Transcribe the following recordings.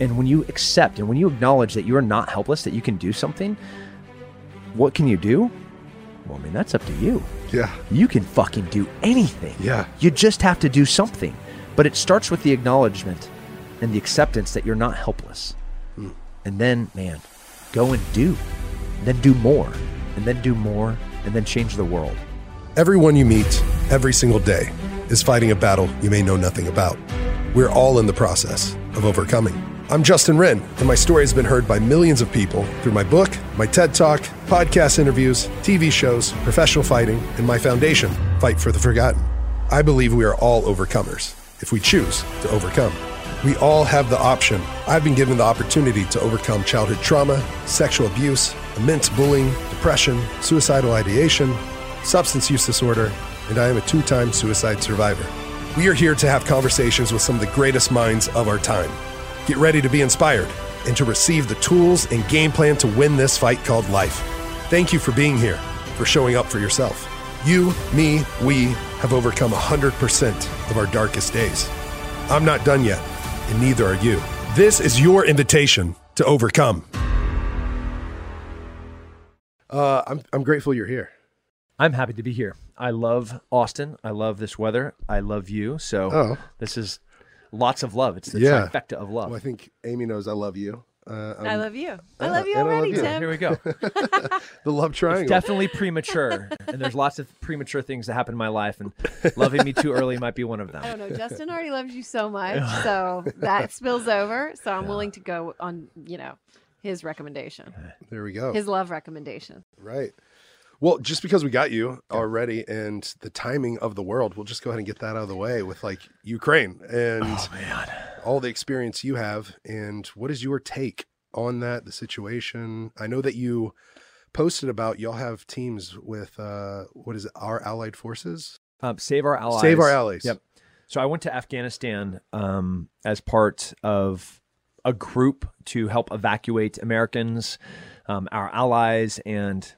And when you accept and when you acknowledge that you are not helpless, that you can do something, what can you do? Well, I mean, that's up to you. Yeah. You can fucking do anything. Yeah. You just have to do something. But it starts with the acknowledgement and the acceptance that you're not helpless. Hmm. And then, man, go and do. Then do more. And then do more. And then change the world. Everyone you meet every single day is fighting a battle you may know nothing about. We're all in the process of overcoming. I'm Justin Wren, and my story has been heard by millions of people through my book, my TED Talk, podcast interviews, TV shows, professional fighting, and my foundation, Fight for the Forgotten. I believe we are all overcomers if we choose to overcome. We all have the option. I've been given the opportunity to overcome childhood trauma, sexual abuse, immense bullying, depression, suicidal ideation, substance use disorder, and I am a two time suicide survivor. We are here to have conversations with some of the greatest minds of our time. Get ready to be inspired and to receive the tools and game plan to win this fight called life. Thank you for being here, for showing up for yourself. You, me, we have overcome 100% of our darkest days. I'm not done yet, and neither are you. This is your invitation to overcome. Uh, I'm, I'm grateful you're here. I'm happy to be here. I love Austin. I love this weather. I love you. So Oh. this is lots of love. It's the Yeah. trifecta of love. Well, I think Amy knows I love you. Uh, I um, love you. I uh, love you and I love already, you. Tim. Here we go. the love triangle. Definitely premature. and there's lots of premature things that happen in my life. And loving me too early might be one of them. I don't know. Justin already loves you so much, so that spills over. So I'm willing to go on, you know, his recommendation, there we go. his love recommendation. Right. Well, just because we got you already and the timing of the world, we'll just go ahead and get that out of the way with like Ukraine and Man. all the experience you have. And what is your take on that, the situation? I know that you posted about y'all have teams with, uh, what is it, our allied forces? Um, save our allies. Save our allies. Yep. So I went to Afghanistan um, as part of a group to help evacuate Americans, um, our allies, and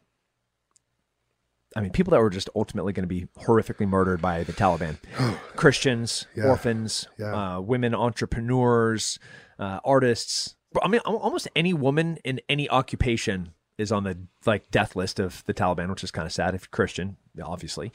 I mean people that were just ultimately going to be horrifically murdered by the Taliban. Christians, Yeah. orphans, Yeah. uh, women entrepreneurs, uh, artists. I mean, almost any woman in any occupation is on the like death list of the Taliban, which is kind of sad if you're Christian, obviously.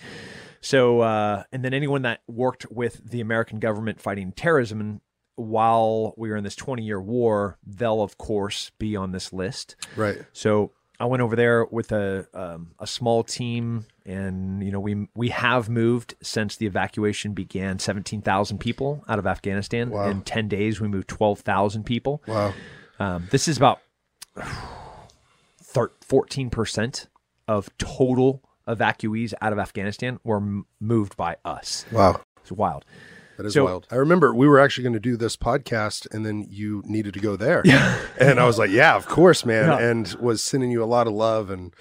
So, uh, and then anyone that worked with the American government fighting terrorism while we were in this 20 year war, they'll of course be on this list. Right. So I went over there with a um, a small team, and you know we we have moved since the evacuation began. Seventeen thousand people out of Afghanistan Wow. in ten days. We moved twelve thousand people. Wow. Um, this is about fourteen percent of total evacuees out of Afghanistan were m- moved by us. Wow. It's wild. That is So- wild. I remember we were actually going to do this podcast and then you needed to go there. Yeah. and I was like, yeah, of course, man. Yeah. And was sending you a lot of love and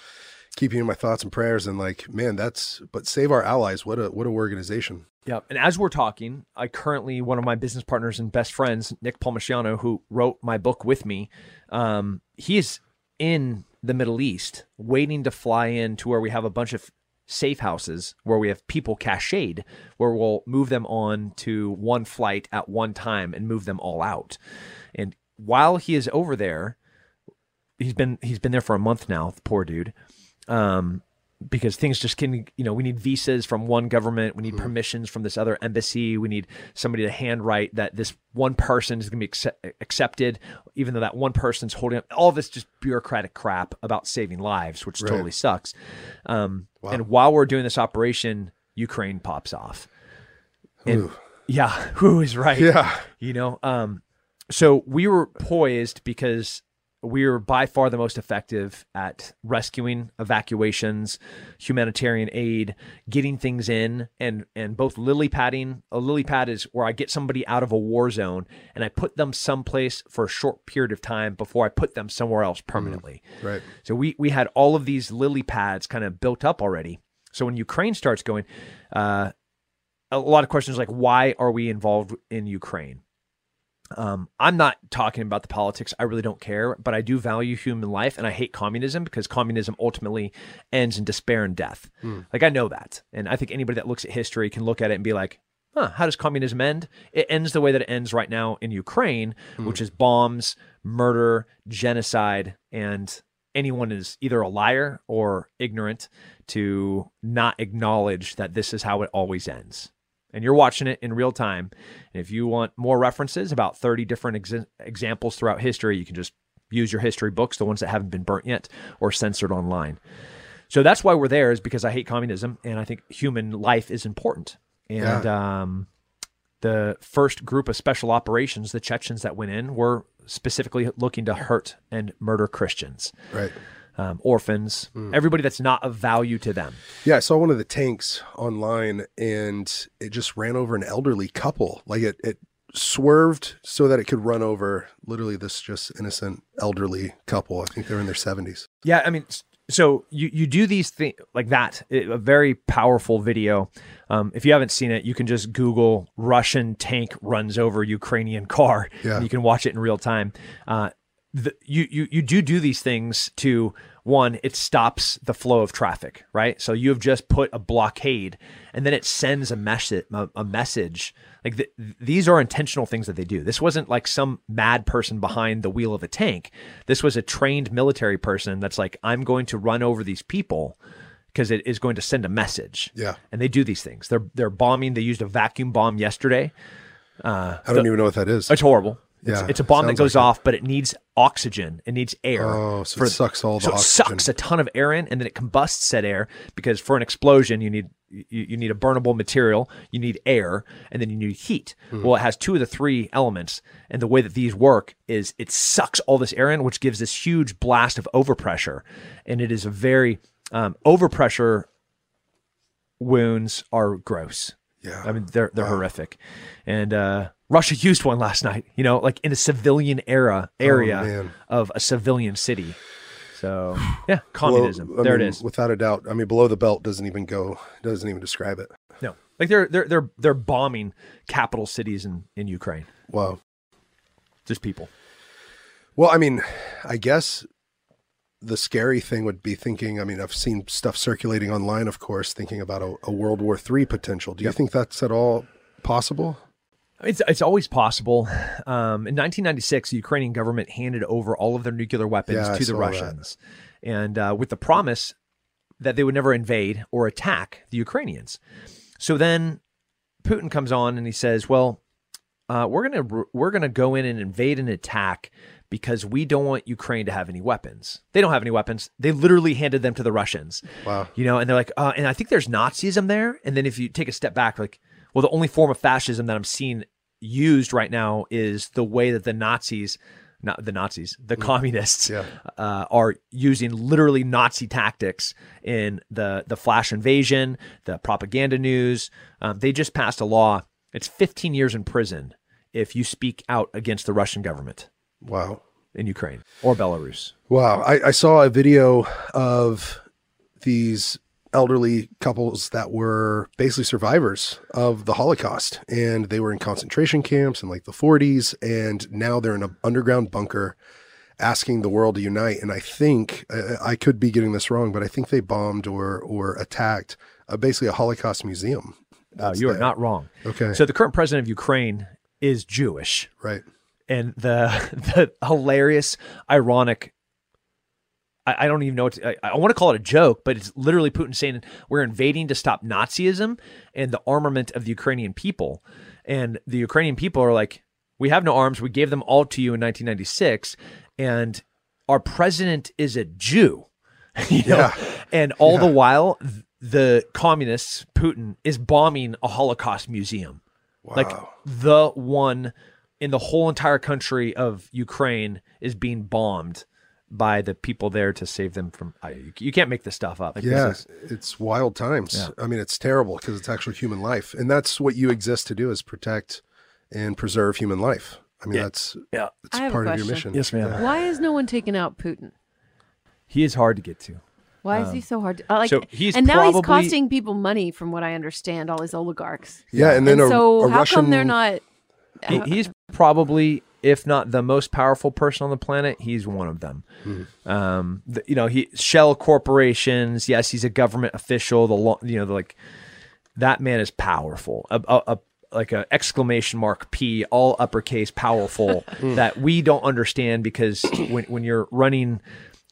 keeping you in my thoughts and prayers. And like, man, that's, but save our allies. What a, what a organization. Yeah. And as we're talking, I currently, one of my business partners and best friends, Nick Palmisciano, who wrote my book with me, um, he is in the Middle East waiting to fly in to where we have a bunch of safe houses where we have people cached, where we'll move them on to one flight at one time and move them all out. And while he is over there, he's been he's been there for a month now, the poor dude. Um, because things just can, you know, we need visas from one government, we need permissions from this other embassy, we need somebody to handwrite that this one person is going to be accept- accepted, even though that one person's holding up all this just bureaucratic crap about saving lives, which Right. totally sucks. Um, Wow. And while we're doing this operation, Ukraine pops off. And Ooh. yeah, who is right? Yeah. you know um so we were poised because we were by far the most effective at rescuing evacuations humanitarian aid getting things in and and both lily padding a lily pad is where i get somebody out of a war zone and i put them someplace for a short period of time before i put them somewhere else permanently Right. so we we had all of these lily pads kind of built up already. So when Ukraine starts going, uh, a lot of questions like why are we involved in Ukraine? Um, I'm not talking about the politics. I really don't care, but I do value human life, and I hate communism because communism ultimately ends in despair and death. Like I know that, and I think anybody that looks at history can look at it and be like, huh, how does communism end? It ends the way that it ends right now in Ukraine, which is bombs, murder, genocide, and anyone is either a liar or ignorant to not acknowledge that this is how it always ends. And you're watching it in real time. And if you want more references, about 30 different ex- examples throughout history, you can just use your history books, the ones that haven't been burnt yet or censored online. So that's why we're there, is because I hate communism and I think human life is important. And um, the first group of special operations, the Chechens that went in, were specifically looking to hurt and murder Christians, Right. Um, orphans, everybody that's not of value to them. Yeah, I saw one of the tanks online and it just ran over an elderly couple. Like it, it swerved so that it could run over literally this just innocent elderly couple. I think they're in their 70s. Yeah, I mean, so you you do these things like that. it- a very powerful video. Um, if you haven't seen it, you can just Google Russian tank runs over Ukrainian car. Yeah. and you can watch it in real time. Uh, the, you you you do do these things to one. It stops the flow of traffic, right? So you have just put a blockade, and then it sends a message. A, a message like th- these are intentional things that they do. This wasn't like some mad person behind the wheel of a tank. This was a trained military person that's like, I'm going to run over these people because it is going to send a message. Yeah. And they do these things. They're they're bombing. They used a vacuum bomb yesterday. Uh, I don't even know what that is. It's horrible. It's, Yeah, it's a bomb that goes like it. off, but it needs oxygen. It needs air. Oh, so it sucks all the so it oxygen. sucks a ton of air in, and then it combusts said air because for an explosion you need you, you need a burnable material, you need air, and then you need heat. Hmm. Well, it has two of the three elements, and the way that these work is it sucks all this air in, which gives this huge blast of overpressure, and it is a very um, overpressure wounds are gross. Yeah. I mean they're they're horrific, and uh, Russia used one last night. You know, like in a civilian era area Oh, of a civilian city. So yeah, communism. There mean, it is. Without a doubt. I mean, below the belt doesn't even go, doesn't even describe it. No, like they're they're they're they're bombing capital cities in in Ukraine. Wow. Just people. Well, I mean, I guess the scary thing would be thinking. I mean, I've seen stuff circulating online, of course, thinking about a, a World War III potential. Do you think that's at all possible? It's it's always possible. Um, in 1996, the Ukrainian government handed over all of their nuclear weapons Yeah, to the saw that. Russians, and uh, with the promise that they would never invade or attack the Ukrainians. So then Putin comes on and he says, "Well, uh, we're gonna we're gonna go in and invade and attack." Because we don't want Ukraine to have any weapons. They don't have any weapons. They literally handed them to the Russians. Wow. You know, and they're like, uh, and I think there's Nazism there. And then if you take a step back, like, well, the only form of fascism that I'm seeing used right now is the way that the Nazis, not the Nazis, the communists, Yeah. uh, are using literally Nazi tactics in the the flash invasion, the propaganda news. Um, they just passed a law. It's 15 years in prison if you speak out against the Russian government Wow. in Ukraine or Belarus. Wow. I, I saw a video of these elderly couples that were basically survivors of the Holocaust and they were in concentration camps in like the 40s and now they're in an underground bunker asking the world to unite and I think uh, I could be getting this wrong but I think they bombed or or attacked uh, basically a Holocaust museum. Uh, you are not wrong. Okay. So the current president of Ukraine is Jewish. right. And the the hilarious, ironic. I, I don't even know. What to, I, I want to call it a joke, but it's literally Putin saying we're invading to stop Nazism and the armament of the Ukrainian people, and the Ukrainian people are like, we have no arms. We gave them all to you in 1996, and our president is a Jew. you know? Yeah. And all the while, th- the communists, Putin, is bombing a Holocaust museum like the one in the whole entire country of Ukraine is being bombed by the people there to save them from. I, you, you can't make this stuff up. Like, Yeah, is- it's wild times. I mean, it's terrible because it's actually human life, and that's what you exist to do is protect and preserve human life. I mean, that's yeah. it's I have part of your mission. Yes, ma'am. Why is no one taking out Putin? He is hard to get to. Why is he so hard? To, uh, like, so he's and now he's costing people money, from what I understand. All these oligarchs. Yeah, and then and a, so a how Russian. come they're not? He, he's probably, if not the most powerful person on the planet, he's one of them. Um, the, you know, he shell corporations. Yes, he's a government official. The lo- you know, the, like that man is powerful. A, a, a like a exclamation mark P, all uppercase, powerful that we don't understand because when when you're running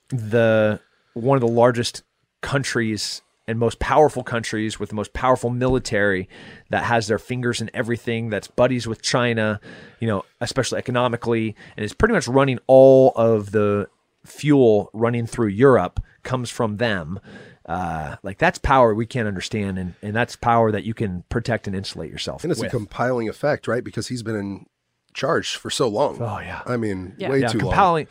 the one of the largest countries and most powerful countries with the most powerful military that has their fingers in everything that's buddies with China, you know, especially economically, and is pretty much running all of the fuel running through Europe comes from them. Uh, like that's power we can't understand, and, and that's power that you can protect and insulate yourself. And it's with. a compiling effect, right? Because he's been in charge for so long. Oh, yeah. I mean, Yeah. way yeah, too long. compounding.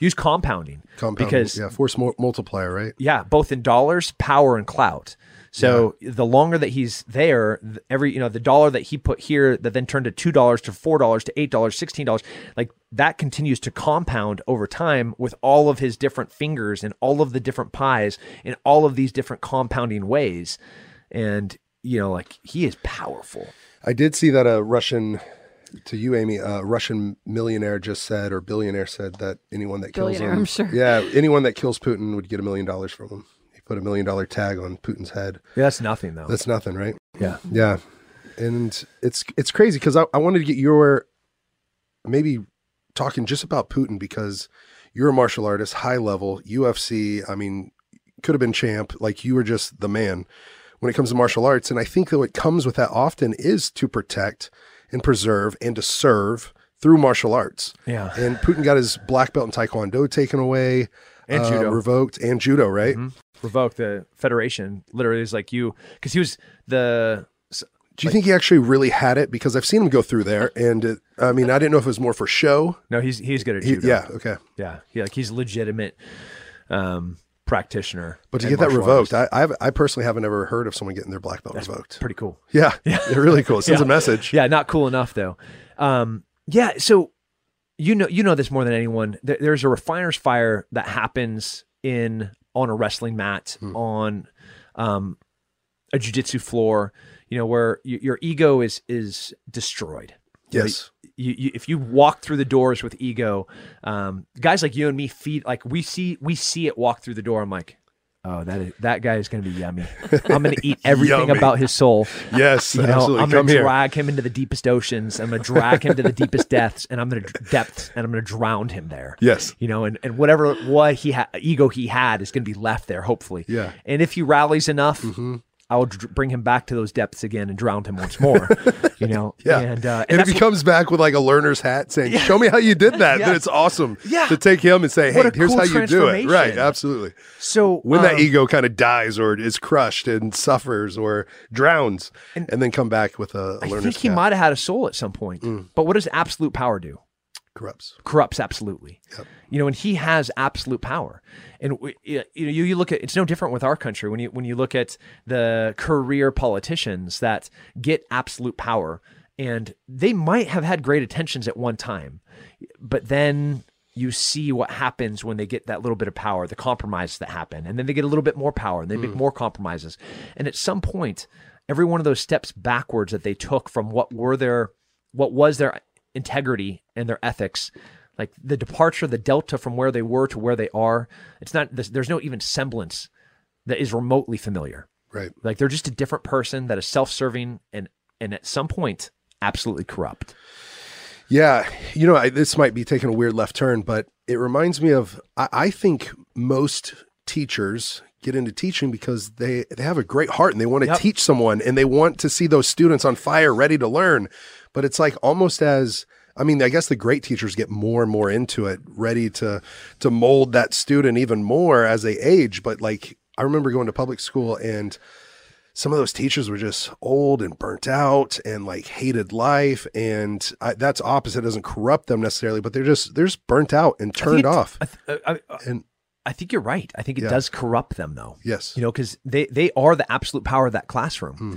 Use compounding, Compounding, because yeah, force mul- multiplier, right? yeah, both in dollars, power, and clout. So the longer that he's there, every you know the dollar that he put here that then turned to two dollars to four dollars to eight dollars, sixteen dollars, like that continues to compound over time with all of his different fingers and all of the different pies in all of these different compounding ways, and you know like he is powerful. I did see that a Russian, to you, Amy, a Russian millionaire just said, or billionaire said that anyone that kills him, I'm sure. yeah, anyone that kills Putin would get a million dollars from him. He put a million dollar tag on Putin's head. Yeah, that's nothing though. That's nothing, right? yeah, Yeah, and it's it's crazy because I, I wanted to get your maybe talking just about Putin because you're a martial artist, high level UFC. I mean, could have been champ. Like you were just the man when it comes to martial arts, and I think that what comes with that often is to protect and preserve and to serve through martial arts. yeah. And Putin got his black belt in Taekwondo taken away, And uh, judo. revoked, and judo, right? Revoked the federation. Literally, is like you because he was the Do you think he actually really had it? Because I've seen him go through there, and it, I mean, I didn't know if it was more for show. no he's he's good at He- judo. yeah, okay. Yeah, he like he's legitimate um, practitioner. But to get that revoked. I, I've, I personally haven't ever heard of someone getting their black belt revoked. pretty cool. Yeah, yeah, really cool. It sends Yeah. a message. Yeah, not cool enough though. Um, yeah, so you know you know this more than anyone. There, there's a refiner's fire that happens in on a wrestling mat Hmm. on um, a jujitsu floor. You know where y- your ego is is destroyed. Yes. You, you, if you walk through the doors with ego, um, guys like you and me feed like we see we see it walk through the door. I'm like, oh, that is, that guy is going to be yummy. I'm going to eat everything about his soul. Yes, You know, absolutely. I'm going to drag him into the deepest oceans. I'm going to drag him to the deepest depths, and I'm going to depths, and I'm going to drown him there. Yes. You know, and, and whatever what he ha- ego he had is going to be left there, hopefully. Yeah. Mm-hmm. And if he rallies enough, I'll dr- bring him back to those depths again and drown him once more. you know. Yeah. And uh, And, if that's he comes back with like a learner's hat saying, Show me how you did that, Yeah. then it's awesome Yeah. to take him and say, Hey, here's cool how you do it. Right. Absolutely. so When that um, ego kind of dies or is crushed and suffers or drowns and, then come back with a, a I learner's hat. I think he might have had a soul at some point. Mm. But what does absolute power do? Corrupts. corrupts absolutely. Yep. You know, and he has absolute power. And we- you know, you, you look at it's no different with our country when you when you look at the career politicians that get absolute power, and they might have had great intentions at one time, but then you see what happens when they get that little bit of power, the compromises that happen, and then they get a little bit more power, and they make mm. more compromises, and at some point, every one of those steps backwards that they took from what were their what was their integrity and their ethics like the departure the delta from where they were to where they are it's not there's no even semblance that is remotely familiar Right. like they're just a different person that is self-serving and and at some point absolutely corrupt Yeah, you know, I, this might be taking a weird left turn, but it reminds me of I, I think most teachers get into teaching because they they have a great heart and they want to Yep. teach someone and they want to see those students on fire, ready to learn. But it's like almost as I mean, I guess the great teachers get more and more into it, ready to to mold that student even more as they age. But like I remember going to public school and some of those teachers were just old and burnt out and like hated life and I, that's opposite it doesn't corrupt them necessarily but they're just they're just burnt out and turned off I, th- I, I, and I think you're right i think it Yeah. does corrupt them though yes you know because they they are the absolute power of that classroom Hmm.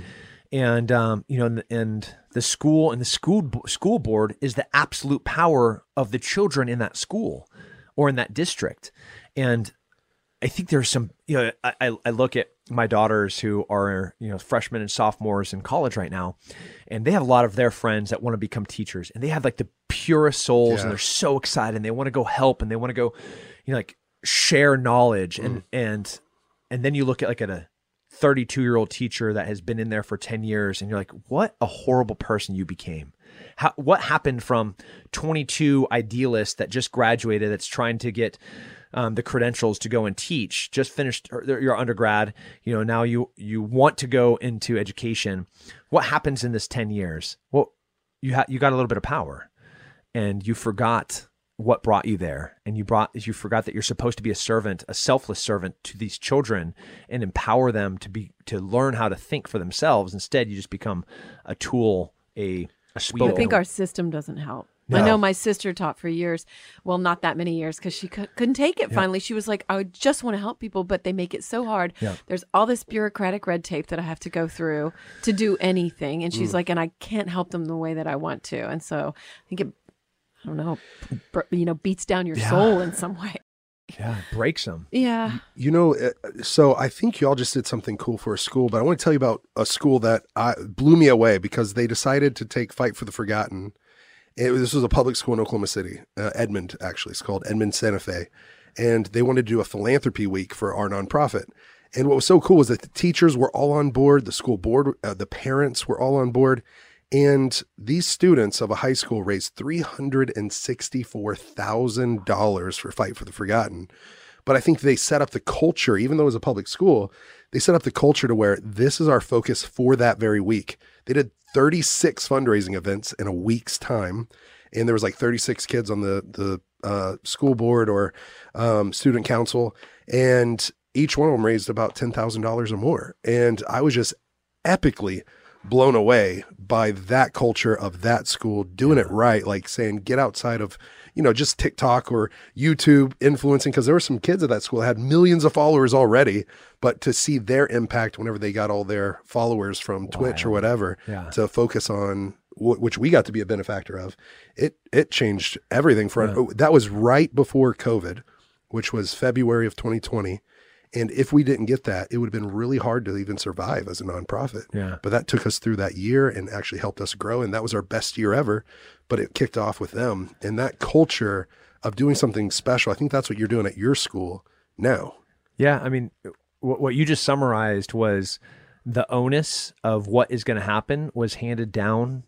And um you know and, and the school and the school school board is the absolute power of the children in that school or in that district and i think there's some you know i i, I look at my daughters who are you know freshmen and sophomores in college right now and they have a lot of their friends that want to become teachers and they have like the purest souls Yeah. and they're so excited and they want to go help and they want to go you know like share knowledge and Mm. and and then you look at like at a 32 year old teacher that has been in there for 10 years and you're like what a horrible person you became. How, what happened from 22 idealists that just graduated that's trying to get um, the credentials to go and teach just finished your undergrad you know now you you want to go into education. What happens in this 10 years? Well you ha- you got a little bit of power and you forgot what brought you there and you brought you forgot that you're supposed to be a servant a selfless servant to these children and empower them to be to learn how to think for themselves instead you just become a tool a, a I think our system doesn't help. I know my sister taught for years. Well, not that many years because she cou- couldn't take it. Finally, she was like, I would just want to help people, but they make it so hard. Yeah. There's all this bureaucratic red tape that I have to go through to do anything. And she's Mm. like, and I can't help them the way that I want to. And so I think it, I don't know, br- you know, beats down your soul in some way. yeah breaks them Yeah. You know, uh, so I think y'all just did something cool for a school, but I want to tell you about a school that I, blew me away because they decided to take Fight for the Forgotten. It, this was a public school in Oklahoma City, uh, Edmond, actually. It's called Edmond Santa Fe. And they wanted to do a philanthropy week for our nonprofit. And what was so cool was that the teachers were all on board, the school board, uh, the parents were all on board. And these students of a high school raised $364,000 for Fight for the Forgotten. But I think they set up the culture, even though it was a public school, they set up the culture to where this is our focus for that very week. They did 36 fundraising events in a week's time. And there was like 36 kids on the, the uh, school board or um, student council. And each one of them raised about $10,000 or more. And I was just epically blown away by that culture of that school doing it right like saying get outside of you know just TikTok or YouTube influencing because there were some kids at that school that had millions of followers already but to see their impact whenever they got all their followers from Twitch or whatever Yeah. to focus on wh- which we got to be a benefactor of it it changed everything for oh, that was right before COVID which was February of 2020 and if we didn't get that, it would have been really hard to even survive as a nonprofit. Yeah. But that took us through that year and actually helped us grow. And that was our best year ever. But it kicked off with them. And that culture of doing something special, I think that's what you're doing at your school now. Yeah, I mean, what, what you just summarized was the onus of what is going to happen was handed down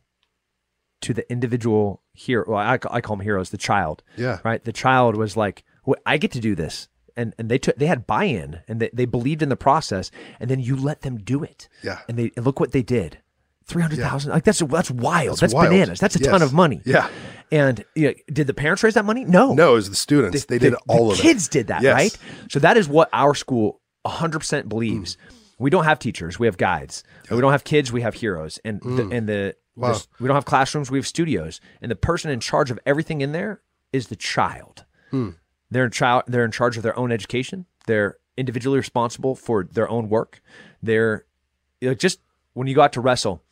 to the individual hero. Well, I, I call them heroes, the child. Yeah. Right. The child was like, I get to do this. And, and they took they had buy-in and they, they believed in the process and then you let them do it Yeah. and they and look what they did 300,000 like that's that's wild that's, wild. bananas that's a ton of money Yeah. and you know, did the parents raise that money no No, it was the students. they did the, all the of kids it. did that, Yes. right? So that is what our school 100% believes. Mm. We don't have teachers, we have guides. We don't have kids, we have heroes. And the, and the, Mm. Wow. we don't have classrooms, we have studios. And the person in charge of everything in there is the child. Hmm. They're in child they're in charge of their own education. They're individually responsible for their own work. They're like just when you go out to wrestle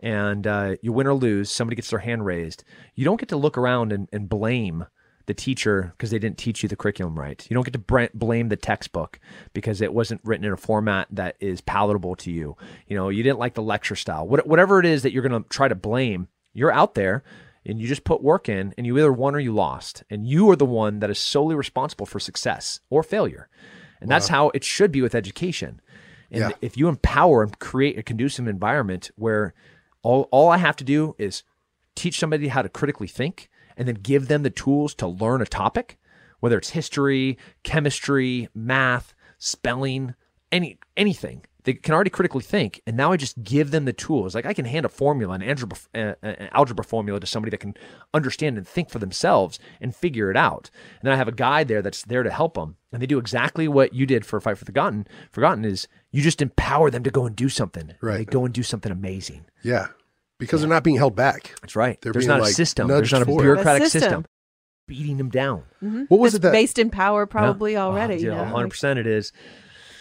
and uh, you win or lose, somebody gets their hand raised. You don't get to look around and, and blame the teacher because they didn't teach you the curriculum right. You don't get to br- blame the textbook because it wasn't written in a format that is palatable to you. You know, you didn't like the lecture style. What, whatever it is that you're going to try to blame, you're out there and you just put work in and you either won or you lost. And you are the one that is solely responsible for success or failure. And that's how it should be with education. And Yeah. if you empower and create a conducive environment where all, all I have to do is teach somebody how to critically think and then give them the tools to learn a topic, whether it's history, chemistry, math, spelling, any anything. They can already critically think, and now I just give them the tools. Like I can hand a formula, an algebra, uh, an algebra formula, to somebody that can understand and think for themselves and figure it out. And then I have a guide there that's there to help them, and they do exactly what you did for Fight for the Forgotten. Forgotten is you just empower them to go and do something. Right. They go and do something amazing. Yeah. Because they're not being held back. That's right. They're There's being, not a system. There's not a forward. bureaucratic A system. system. beating them down. What was That's it that based in power probably already? Oh, yeah, 100% it is.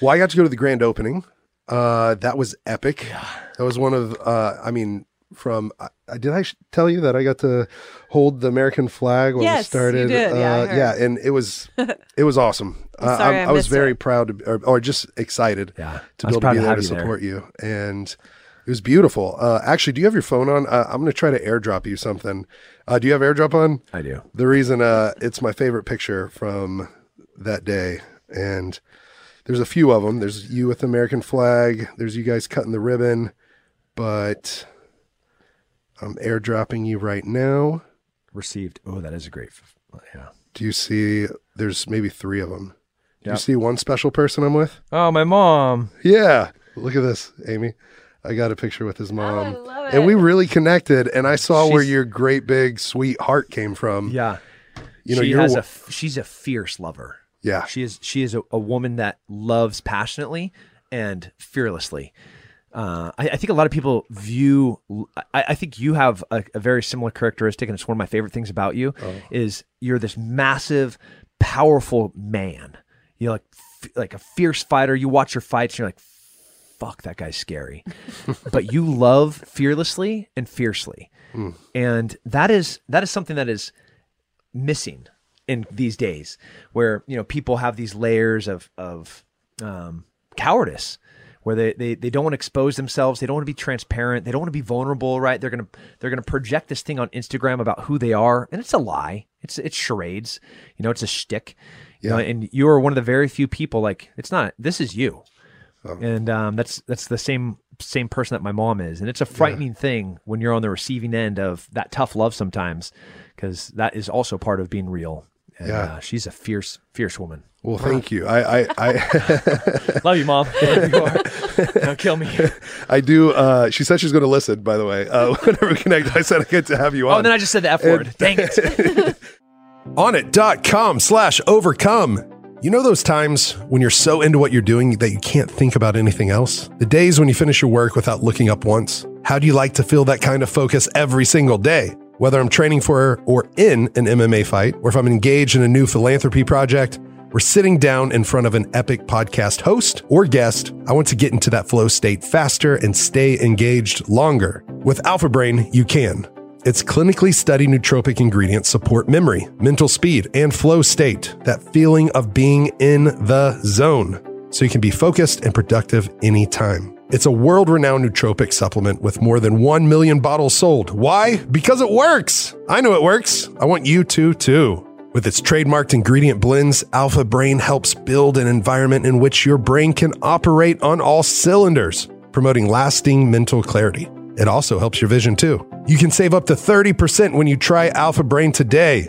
Well, I got to go to the grand opening. Uh, that was epic. That was one of, uh, I mean, from, uh, did I sh- tell you that I got to hold the American flag when we Yes, you started? did. Yeah, I Uh, heard. yeah. And it was, it was awesome. Uh, sorry I'm- I I was very it. proud to, be, or, or just excited Yeah, to be able to be there to you there. support you. And it was beautiful. Uh, actually, do you have your phone on? Uh, I'm going to try to airdrop you something. Uh, do you have airdrop on? I do. The reason uh, it's my favorite picture from that day, and there's a few of them. There's you with the American flag. There's you guys cutting the ribbon, but I'm airdropping you right now. Received. Oh, that is a great. f- Yeah. Do you see? There's maybe three of them. Do you see one special person I'm with? Oh, my mom. Yeah. Look at this, Amy. I got a picture with his oh, I mom. love And we really connected, and I saw where your great big sweet heart came from. Yeah. You know, she you're has wa- a. f- She's a fierce lover. Yeah, She is. She is a, a woman that loves passionately and fearlessly. Uh, I, I think a lot of people view. I, I think you have a, a very similar characteristic, and it's one of my favorite things about you. Oh. Is you're this massive, powerful man. You're like f- like a fierce fighter. You watch your fights, and you're like, "Fuck, that guy's scary," but you love fearlessly and fiercely, Hmm. and that is that is something that is missing in these days where you know people have these layers of of um, cowardice where they, they they don't want to expose themselves. They don't want to be transparent. They don't want to be vulnerable right? They're gonna they're gonna project this thing on instagram about who they are and it's a lie. It's it's charades. You know it's a shtick. You know, and you are one of the very few people like it's not this is you. And um, that's that's the same same person that my mom is, and it's a frightening thing when you're on the receiving end of that tough love sometimes, because that is also part of being real. And, Yeah. uh, she's a fierce, fierce woman. Well, thank you. I, I, I, Love you, mom. Love you are. Don't kill me. I do. Uh, she said she's going to listen. By the way, uh, whenever we connect, I said I get to have you on. Oh, and then I just said the F word. Dang it. Onnit.com slash overcome. You know those times when you're so into what you're doing that you can't think about anything else? The days when you finish your work without looking up once? How do you like to feel that kind of focus every single day? Whether I'm training for or in an MMA fight, or if I'm engaged in a new philanthropy project, or sitting down in front of an epic podcast host or guest, I want to get into that flow state faster and stay engaged longer. With Alpha Brain, you can. Its clinically studied nootropic ingredients support memory, mental speed, and flow state, that feeling of being in the zone, so you can be focused and productive anytime. It's a world renowned nootropic supplement with more than 1 million bottles sold. Why? Because it works. I know it works. I want you to too. With its trademarked ingredient blends, Alpha Brain helps build an environment in which your brain can operate on all cylinders, promoting lasting mental clarity. It also helps your vision too. You can save up to 30% when you try Alpha Brain today.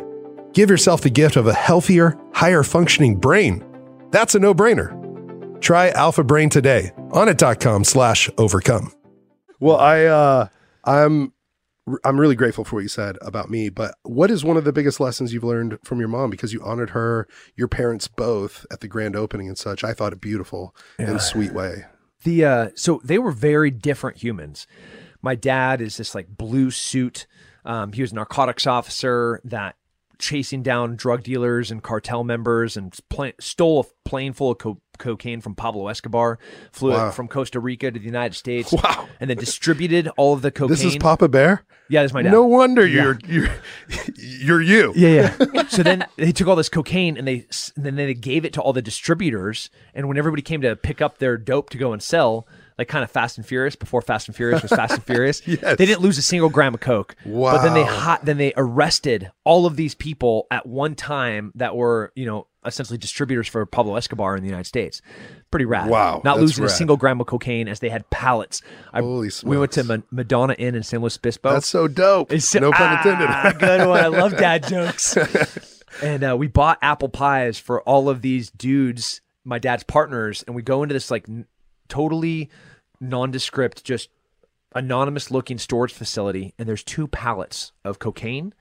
Give yourself the gift of a healthier, higher functioning brain. That's a no brainer. Try Alpha Brain today Onnit.com slash overcome. Well, I, uh, I'm, I'm really grateful for what you said about me, but what is one of the biggest lessons you've learned from your mom? Because you honored her, your parents both at the grand opening and such. I thought it beautiful and sweet way. the uh so they were very different humans my dad is this like blue suit um he was a narcotics officer that chasing down drug dealers and cartel members and pla- stole a plane full of co- cocaine from Pablo Escobar flew Wow. it from Costa Rica to the United States Wow. and then distributed all of the cocaine This is Papa Bear? yeah that's my dad No wonder you're, you're, you're you. Yeah, yeah. so then they took all this cocaine and they and then they gave it to all the distributors. And when everybody came to pick up their dope to go and sell, like kind of Fast and Furious before Fast and Furious was Fast and Furious, Yes. they didn't lose a single gram of coke. Wow. But then they hot then they arrested all of these people at one time that were you know essentially distributors for Pablo Escobar in the United States. Pretty rad. Wow, Not losing a single gram of cocaine as they had pallets. I, Holy we went to. Ma- Madonna Inn in San Luis Obispo. That's so dope. It's- no pun intended. Ah, good one. I love dad jokes. and uh, we bought apple pies for all of these dudes, my dad's partners, and we go into this like n- totally nondescript, just anonymous looking storage facility, and there's two pallets of cocaine,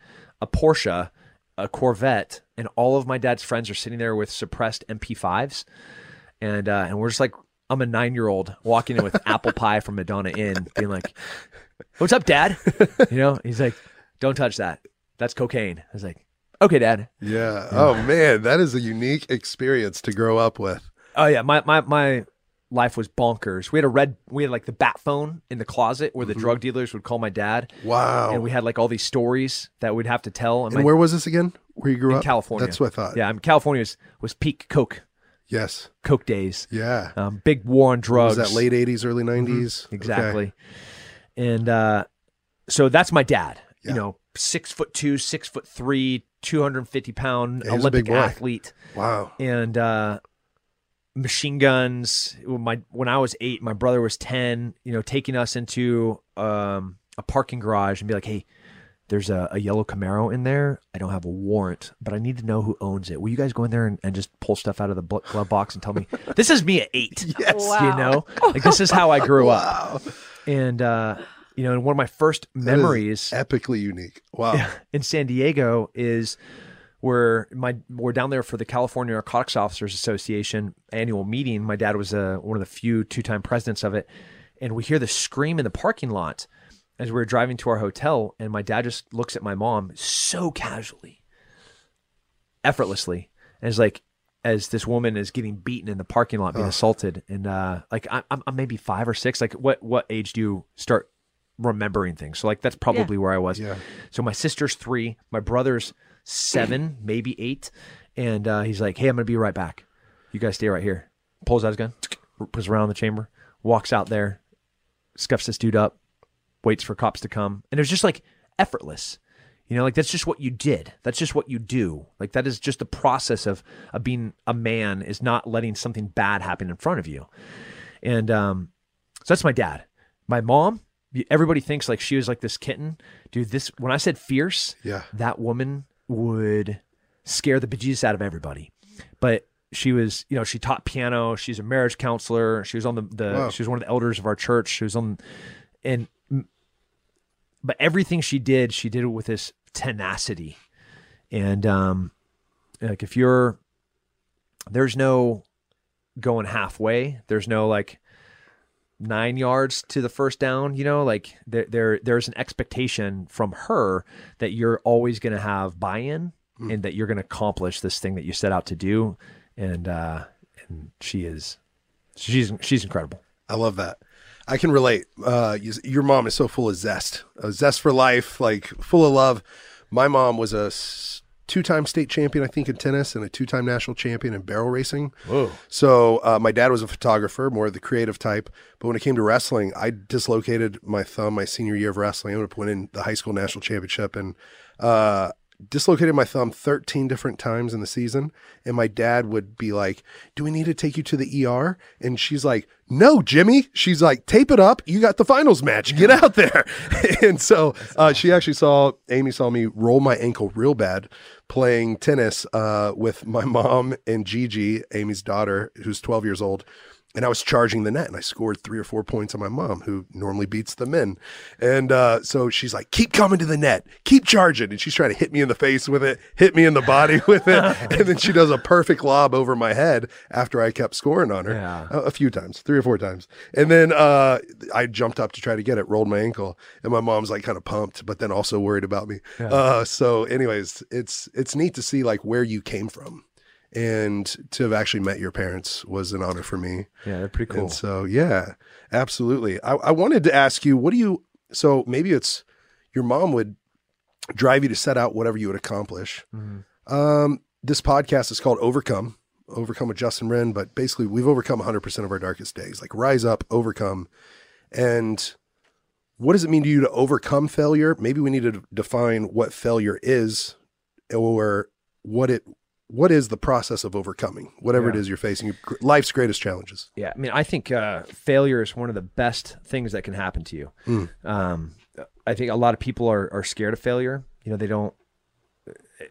a Porsche, a Corvette, and all of my dad's friends are sitting there with suppressed MP5s, and uh, and we're just like. I'm a nine year old walking in with apple pie from Madonna Inn, being like, What's up, Dad? You know, he's like, Don't touch that. That's cocaine. I was like, Okay, Dad. yeah. Oh man, that is a unique experience to grow up with. Oh yeah, my my my life was bonkers. We had a red we had like the bat phone in the closet where the drug dealers would call my dad. Wow. And we had like all these stories that we'd have to tell. And, and my, where was this again? Where you grew in up? California. That's what I thought. Yeah, I mean, California was, was peak coke Yes. coke days. Yeah. Um, big war on drugs. was that late '80s, early '90s? Exactly. And uh, so that's my dad. Yeah. You know, six foot two, six foot three, two hundred and fifty pound Yeah, Olympic athlete. Wow. And uh, machine guns. My when I was eight, my brother was ten. You know, taking us into um, a parking garage and be like, "Hey, there's a, a yellow Camaro in there. I don't have a warrant, but I need to know who owns it. Will you guys go in there and, and just pull stuff out of the bl- glove box and tell me this is me at eight? Yes. Wow. You know, like this is how I grew up. Wow. And uh, you know, and one of my first memories epically unique. Wow. in San Diego is where my we're down there for the California Narcotics Officers Association annual meeting. My dad was uh, one of the few two-time presidents of it, and we hear the scream in the parking lot as we were driving to our hotel, and my dad just looks at my mom so casually, effortlessly, and is like. As this woman is getting beaten in the parking lot, being assaulted, and uh, like I, I'm, I'm maybe five or six. Like, what what age do you start remembering things? So like that's probably where I was. Yeah. So my sister's three, my brother's seven, maybe eight, and uh, he's like, "Hey, I'm gonna be right back. You guys stay right here." Pulls out his gun, puts around the chamber, walks out there, scuffs this dude up, waits for cops to come, and it was just like effortless. You know, like that's just what you did. That's just what you do. Like that is just the process of of being a man is not letting something bad happen in front of you. And um, so that's my dad. My mom, everybody thinks like she was like this kitten. Dude, this when I said fierce, Yeah. that woman would scare the bejesus out of everybody. But she was, you know, she taught piano. She's a marriage counselor. She was on the, the Wow. she was one of the elders of our church. She was on, and, but everything she did, she did it with this tenacity. And, um, like if you're, there's no going halfway. There's no like, nine yards to the first down you know like there, there there's an expectation from her that you're always going to have buy-in and that you're going to accomplish this thing that you set out to do and uh and she is she's she's incredible I love that. I can relate. Uh, you, your mom is so full of zest, a zest for life, like full of love. My mom was a two-time state champion, I think, in tennis, and a two-time national champion in barrel racing. whoa So uh, my dad was a photographer, more of the creative type. But when it came to wrestling, I dislocated my thumb my senior year of wrestling. I ended up winning the high school national championship and uh, dislocated my thumb 13 different times in the season. And my dad would be like, "Do we need to take you to the ER?" And she's like, "No, Jimmy." She's like, "Tape it up. You got the finals match. Get out there." and so uh, she actually saw Amy saw me roll my ankle real bad playing tennis uh, with my mom and Gigi, Amy's daughter, who's 12 years old. And I was charging the net and I scored three or four points on my mom, who normally beats the men. And uh, so she's like, keep coming to the net, keep charging. And she's trying to hit me in the face with it, hit me in the body with it. and then she does a perfect lob over my head after I kept scoring on her Yeah. a, a few times, three or four times. And then uh, I jumped up to try to get it, rolled my ankle. And my mom's like kind of pumped, but then also worried about me. Uh, so, anyways, it's it's neat to see like where you came from. And to have actually met your parents was an honor for me. yeah they're pretty cool And so, yeah, absolutely. I, I wanted to ask you, what do you, so maybe it's your mom would drive you to set out whatever you would accomplish. Mm-hmm. Um, this podcast is called Overcome, Overcome with Justin Wren, but basically we've overcome 100% of our darkest days, like rise up, overcome. And what does it mean to you to overcome failure? Maybe we need to define what failure is or what it, what is the process of overcoming whatever it Yeah. is you're facing, life's greatest challenges? Yeah, I mean, I think uh, failure is one of the best things that can happen to you. Mm. Um, I think a lot of people are, are scared of failure. You know, they don't.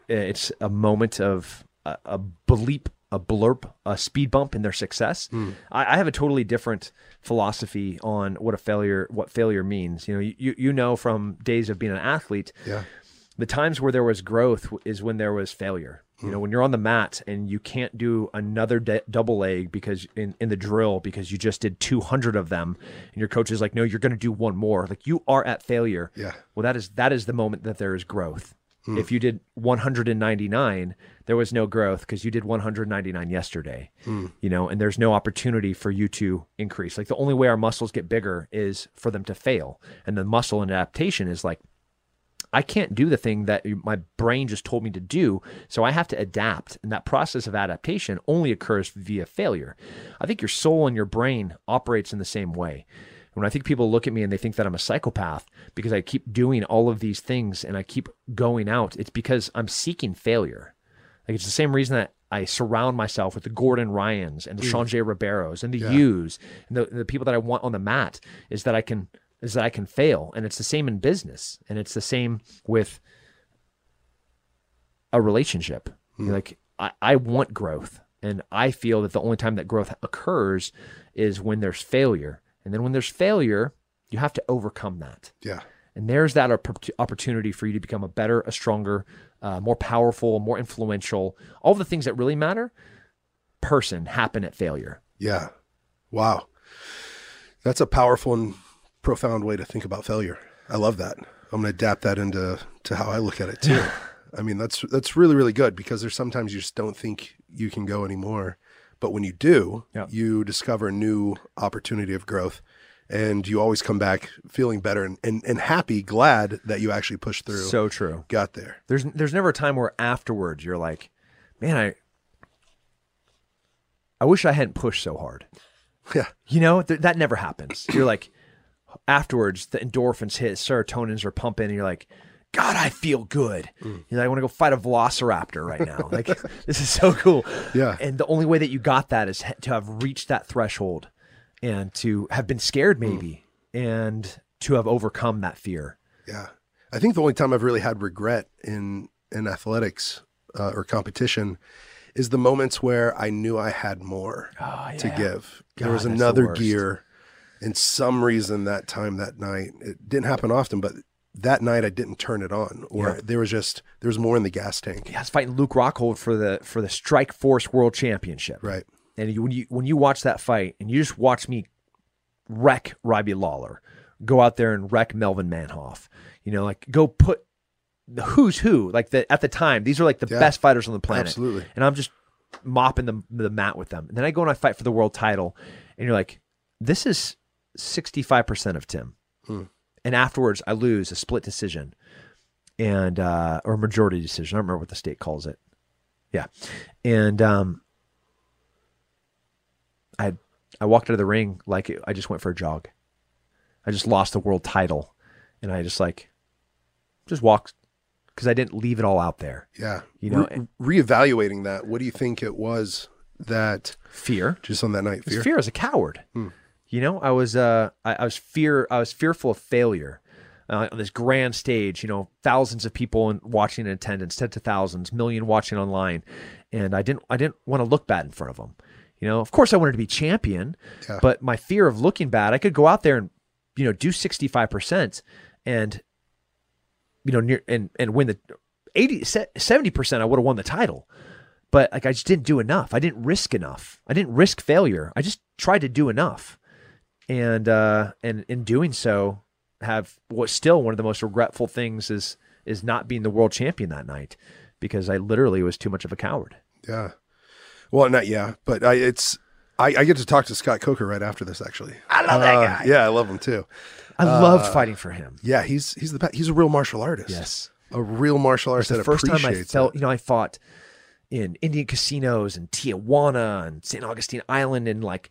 It's a moment of a, a bleep, a blurb, a speed bump in their success. I, I have a totally different philosophy on what a failure, what failure means. You know, you you know from days of being an athlete, Yeah. The times where there was growth is when there was failure. You know, hmm. when you're on the mat and you can't do another de- double leg because in, in the drill because you just did 200 of them, and your coach is like, "No, you're going to do one more." Like you are at failure. Yeah. Well, that is that is the moment that there is growth. Hmm. If you did 199, there was no growth because you did 199 yesterday. Hmm. You know, and there's no opportunity for you to increase. Like the only way our muscles get bigger is for them to fail, and the muscle adaptation is like I can't do the thing that my brain just told me to do. So I have to adapt. And that process of adaptation only occurs via failure. I think your soul and your brain operates in the same way. When I think people look at me and they think that I'm a psychopath because I keep doing all of these things and I keep going out, it's because I'm seeking failure. Like it's the same reason that I surround myself with the Gordon Ryans and the mm. Xande Ribeiros and the Yeah. Hughes and the, the people that I want on the mat is that I can is that I can fail. And it's the same in business. And it's the same with a relationship. You're Like I, I want growth. And I feel that the only time that growth occurs is when there's failure. And then when there's failure, you have to overcome that. Yeah. And there's that opportunity for you to become a better, a stronger, uh, more powerful, more influential, all the things that really matter person happen at failure. Yeah. Wow. That's a powerful and profound way to think about failure. I love that. I'm going to adapt that into to how I look at it too. I mean, that's that's really really good because there's sometimes you just don't think you can go anymore, but when you do, Yeah. you discover a new opportunity of growth and you always come back feeling better and, and, and happy, glad that you actually pushed through, So true. got there. There's there's never a time where afterwards you're like, man, I I wish I hadn't pushed so hard. Yeah. You know, th- that never happens. You're like, afterwards, the endorphins hit, serotonins are pumping, and you're like, God, I feel good. Mm. You know, I want to go fight a velociraptor right now. Like, this is so cool. Yeah. And the only way that you got that is to have reached that threshold and to have been scared, Mm. maybe, and to have overcome that fear. Yeah. I think the only time I've really had regret in in athletics uh, or competition is the moments where I knew I had more to give. there was that's the another gear and some reason that time that night. It didn't happen often, but that night I didn't turn it on or Yeah. there was just there was more in the gas tank. Yeah, I was fighting Luke Rockhold for the for the Strike Force World Championship. Right. And you, when you when you watch that fight and you just watch me wreck Robbie Lawler, go out there and wreck Melvin Manhoef, you know, like go put the who's who, like the at the time, these are like the Yeah, best fighters on the planet. absolutely. And I'm just mopping the the mat with them. And then I go and I fight for the world title, and you're like, this is sixty five percent of Tim. Hmm. And afterwards, I lose a split decision, and uh, or majority decision. I don't remember what the state calls it. Yeah, and um, I I walked out of the ring like it, I just went for a jog. I just lost the world title, and I just like just walked because I didn't leave it all out there. Yeah. You know, Re- reevaluating that, what do you think it was that Fear, just on that night fear, fear? fear as a coward. You know, I was uh, I, I was fear, I was fearful of failure. Uh, on this grand stage, you know, thousands of people in, watching in attendance, tens to thousands, million watching online, and I didn't, I didn't want to look bad in front of them. You know, of course, I wanted to be champion, Yeah. but my fear of looking bad, I could go out there and, you know, do sixty five percent, and, you know, near and and win the 80 70 percent. I would have won the title, but like I just didn't do enough. I didn't risk enough. I didn't risk failure. I just tried to do enough, and uh, and in doing so, have what's still one of the most regretful things is is not being the world champion that night because I literally was too much of a coward. Yeah. Well, not yeah, but I it's I, I get to talk to Scott Coker right after this actually. I love that guy. Yeah, I love him too. I loved fighting for him. Yeah, he's he's the best. He's a real martial artist. Yes. a real martial artist the that first time I felt, it. you know, I fought in Indian casinos and Tijuana and St. Augustine Island in like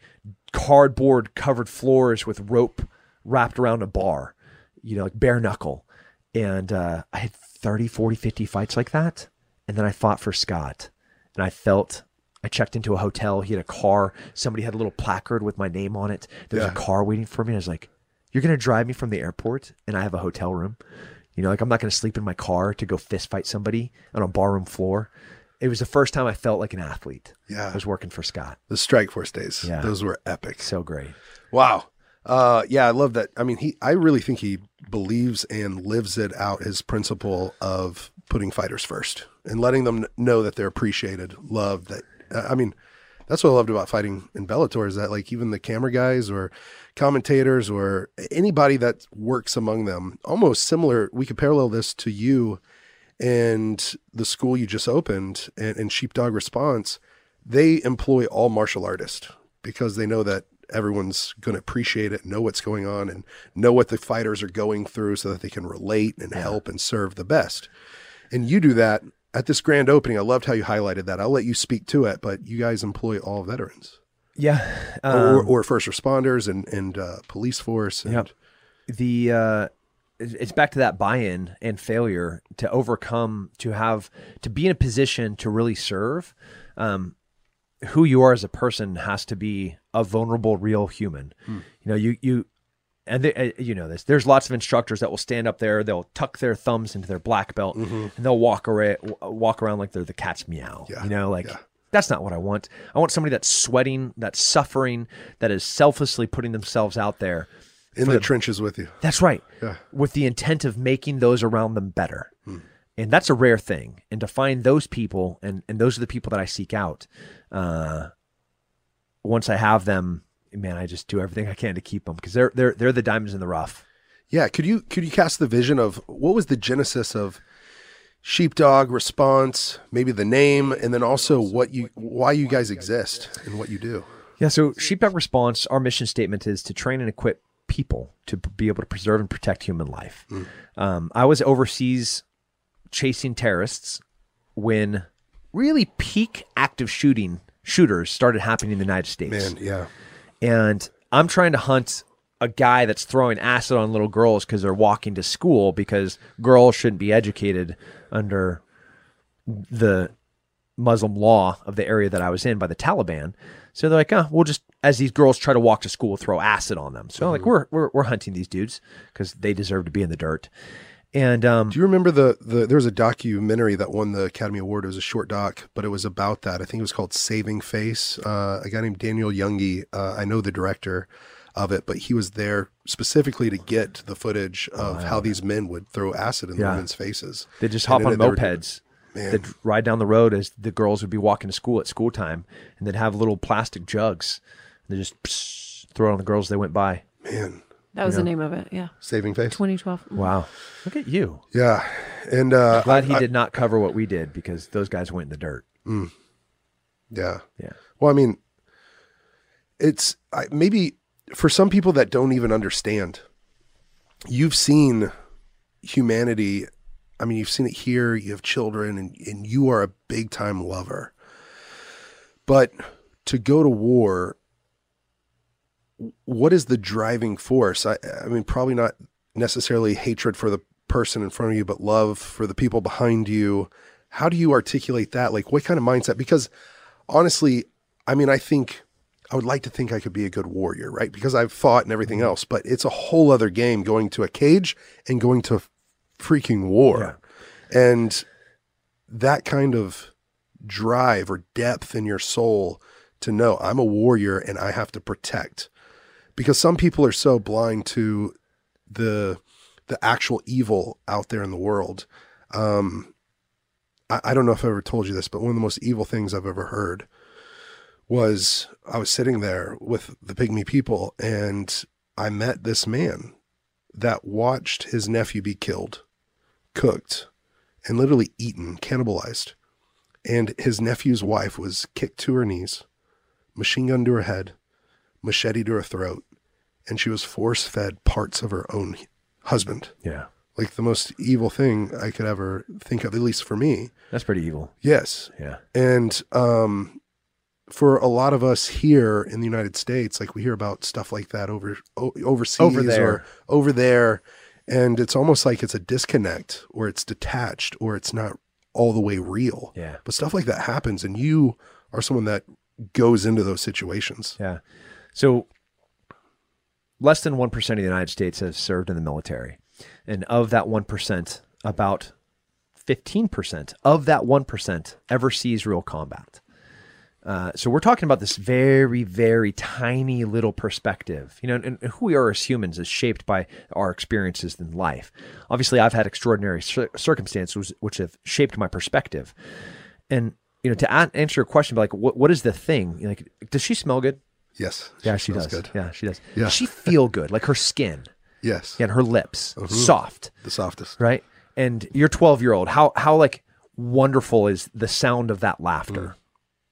cardboard covered floors with rope wrapped around a bar, you know, like bare knuckle. And uh, I had 30, 40, 50 fights like that. And then I fought for Scott. And I felt, I checked into a hotel. He had a car. Somebody had a little placard with my name on it. There was Yeah. a car waiting for me. I was like, you're going to drive me from the airport and I have a hotel room. You know, like I'm not going to sleep in my car to go fist fight somebody on a barroom floor. It was the first time I felt like an athlete. Yeah. I was working for Scott. The Strike Force days. Yeah. Those were epic. So great. Wow. Uh, yeah, I love that. I mean, he. I really think he believes and lives it out. His principle of putting fighters first and letting them know that they're appreciated, loved. That uh, I mean, that's what I loved about fighting in Bellator is that like even the camera guys or commentators or anybody that works among them, almost similar. We could parallel this to you and the school you just opened and, and Sheepdog Response. They employ all martial artists because they know that everyone's going to appreciate it, know what's going on, and know what the fighters are going through so that they can relate and help and serve the best. And you do that at this grand opening. I loved how you highlighted that. I'll let you speak to it, but you guys employ all veterans Yeah. or, Um, or first responders and, and uh, police force. And Yep. the uh, it's back to that buy-in and failure to overcome to have to be in a position to really serve um, who you are as a person has to be a vulnerable real human. You know you you and they, uh, you know this there's lots of instructors that will stand up there they'll tuck their thumbs into their black belt and they'll walk around walk around like they're the cat's meow Yeah, you know like yeah. that's not what i want. I want somebody that's sweating that's suffering that is selflessly putting themselves out there In the trenches with you. that's right. Yeah. With the intent of making those around them better. And that's a rare thing. And to find those people, and, and those are the people that I seek out. Uh, once I have them, man, I just do everything I can to keep them because they're they're they're the diamonds in the rough. Yeah, could you could you cast the vision of what was the genesis of Sheepdog Response, maybe the name, and then also what you why you guys exist and what you do. Yeah. So Sheepdog Response, our mission statement is to train and equip people to be able to preserve and protect human life. Um, I was overseas chasing terrorists when really peak active shooting shooters started happening in the United States. Man, yeah. and I'm trying to hunt a guy that's throwing acid on little girls because they're walking to school because girls shouldn't be educated under the Muslim law of the area that I was in by the Taliban. So they're like, oh, we'll just as these girls try to walk to school, throw acid on them. So like we're we're we're hunting these dudes because they deserve to be in the dirt. And um, Do you remember the the there was a documentary that won the Academy Award. It was a short doc, but it was about that. I think it was called Saving Face. Uh, a guy named Daniel Junge. Uh, I know the director of it, but he was there specifically to get the footage of how these men would throw acid in the women's faces. they just hop then on were- mopeds. They'd ride down the road as the girls would be walking to school at school time, and they'd have little plastic jugs. They just pss, throw it on the girls they went by. Man, That was the name of it. Yeah. Saving Face. 2012. Wow, look at you! Yeah, and uh, Glad he did not cover what we did because those guys went in the dirt. yeah, Yeah, Well, I mean, it's I, maybe for some people that don't even understand. You've seen humanity. I mean, you've seen it here. You have children, and, and you are a big time lover. But to go to war, what is the driving force? I, I mean, probably not necessarily hatred for the person in front of you, but love for the people behind you. How do you articulate that? Like, what kind of mindset? Because honestly, I mean, I think I would like to think I could be a good warrior, right? Because I've fought and everything mm-hmm. else, but it's a whole other game going to a cage and going to freaking war. And that kind of drive or depth in your soul to know I'm a warrior and I have to protect. Because some people are so blind to the the actual evil out there in the world. Um, I, I don't know if I ever told you this, but one of the most evil things I've ever heard was I was sitting there with the pygmy people and I met this man that watched his nephew be killed, cooked, and literally eaten, cannibalized. And his nephew's wife was kicked to her knees, machine gun to her head, machete to her throat, and she was force fed parts of her own husband. yeah, Like the most evil thing I could ever think of, at least for me. that's pretty evil. Yes. Yeah, And um, for a lot of us here in the United States, like we hear about stuff like that over o- overseas Over there. or over there, and it's almost like it's a disconnect or it's detached or it's not all the way real. yeah, But stuff like that happens, and you are someone that goes into those situations. yeah. So less than one percent of the United States has served in the military, and of that one percent, about fifteen percent of that one percent ever sees real combat. Uh, so we're talking about this very, very tiny little perspective, you know, and, and who we are as humans is shaped by our experiences in life. Obviously, I've had extraordinary cir- circumstances which have shaped my perspective. And you know, to a- answer your question, like, what what is the thing? Like, does she smell good? Yes. Yeah, she smells does. Good. Yeah, she does. Yeah. She feel good? Like her skin Yes. and her lips, soft, The softest. right? And you're 12 year old. How how like wonderful is the sound of that laughter?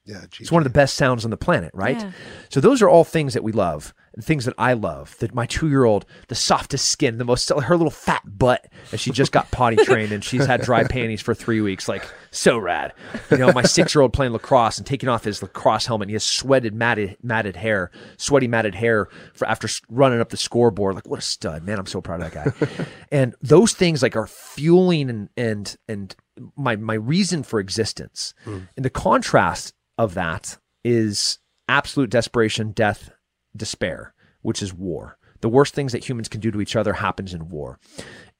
Yeah, It's one of the best sounds on the planet, right? Yeah. So those are all things that we love, things that I love. That my two-year-old, the softest skin, the most her little fat butt, and she just got potty trained and she's had dry panties for three weeks, like so rad. You know, my six-year-old playing lacrosse and taking off his lacrosse helmet. And he has sweated, matted, matted hair, sweaty, matted hair for after running up the scoreboard. Like what a stud, man! I'm so proud of that guy. and those things like are fueling and and and my my reason for existence. Hmm. And the contrast of that is absolute desperation, death, despair, which is war. The worst things that humans can do to each other happens in war.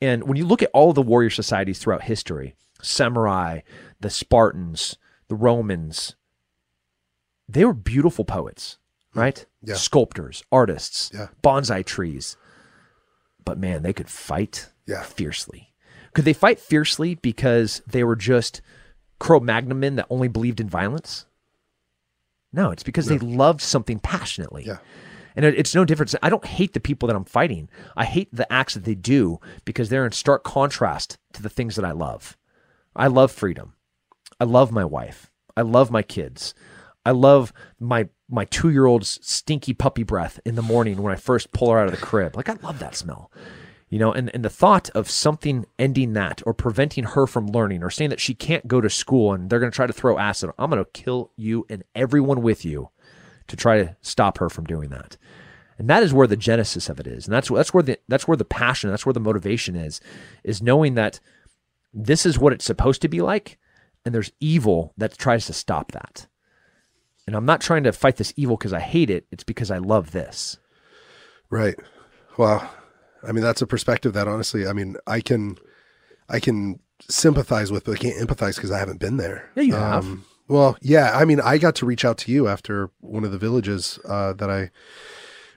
And when you look at all of the warrior societies throughout history, samurai, the Spartans, the Romans, they were beautiful poets, mm-hmm. right? Yeah. Sculptors, artists, Yeah. bonsai trees. But man, they could fight Yeah. fiercely. Could they fight fiercely because they were just Cro Magnon men that only believed in violence? No, it's because they loved something passionately. Yeah. And it's no difference. I don't hate the people that I'm fighting. I hate the acts that they do because they're in stark contrast to the things that I love. I love freedom. I love my wife. I love my kids. I love my my two year old's stinky puppy breath in the morning when I first pull her out of the crib. Like I love that smell. You know, and, and the thought of something ending that or preventing her from learning or saying that she can't go to school and they're going to try to throw acid, I'm going to kill you and everyone with you to try to stop her from doing that. And that is where the genesis of it is. And that's that's where the that's where the passion, that's where the motivation is, is knowing that this is what it's supposed to be like and there's evil that tries to stop that. And I'm not trying to fight this evil because I hate it, it's because I love this. Right. Wow. I mean, that's a perspective that honestly, I mean, I can, I can sympathize with, but I can't empathize because I haven't been there. Yeah, you have. Um, well, yeah. I mean, I got to reach out to you after one of the villages uh, that I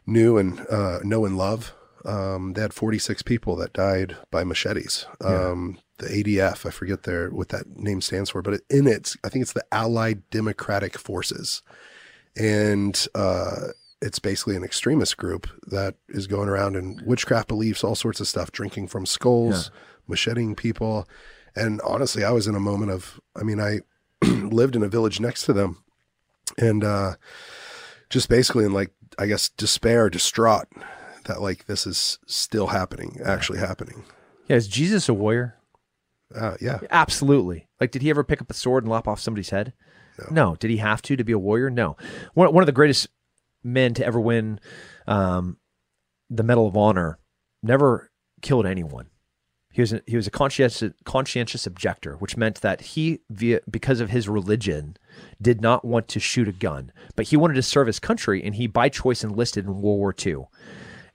knew and uh, know and love. Um, they had 46 people that died by machetes. Um, The ADF, I forget their what that name stands for, but in it, I think it's the Allied Democratic Forces, and uh, it's basically an extremist group that is going around in witchcraft beliefs, all sorts of stuff, drinking from skulls, macheting people. And honestly, I was in a moment of, I mean, I lived in a village next to them and uh, just basically in like, I guess, despair, distraught that like this is still happening, actually happening. Yeah, is Jesus a warrior? Uh, yeah. Absolutely. Like, did he ever pick up a sword and lop off somebody's head? No. Did he have to to be a warrior? No. One, one of the greatest men to ever win um, the Medal of Honor never killed anyone. He was a, he was a conscientious conscientious objector, which meant that he, via because of his religion, did not want to shoot a gun, but he wanted to serve his country, and he by choice enlisted in World War II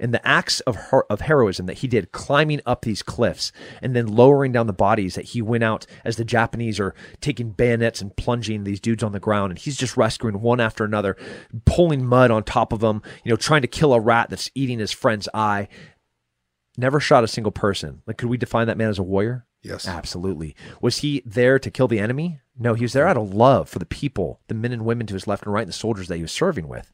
and the acts of her- of heroism that he did climbing up these cliffs and then lowering down the bodies that he went out as the Japanese are taking bayonets and plunging these dudes on the ground and he's just rescuing one after another pulling mud on top of them you know trying to kill a rat that's eating his friend's eye never shot a single person like could we define that man as a warrior Yes. Absolutely. Was he there to kill the enemy? No, he was there out of love for the people, the men and women to his left and right, and the soldiers that he was serving with.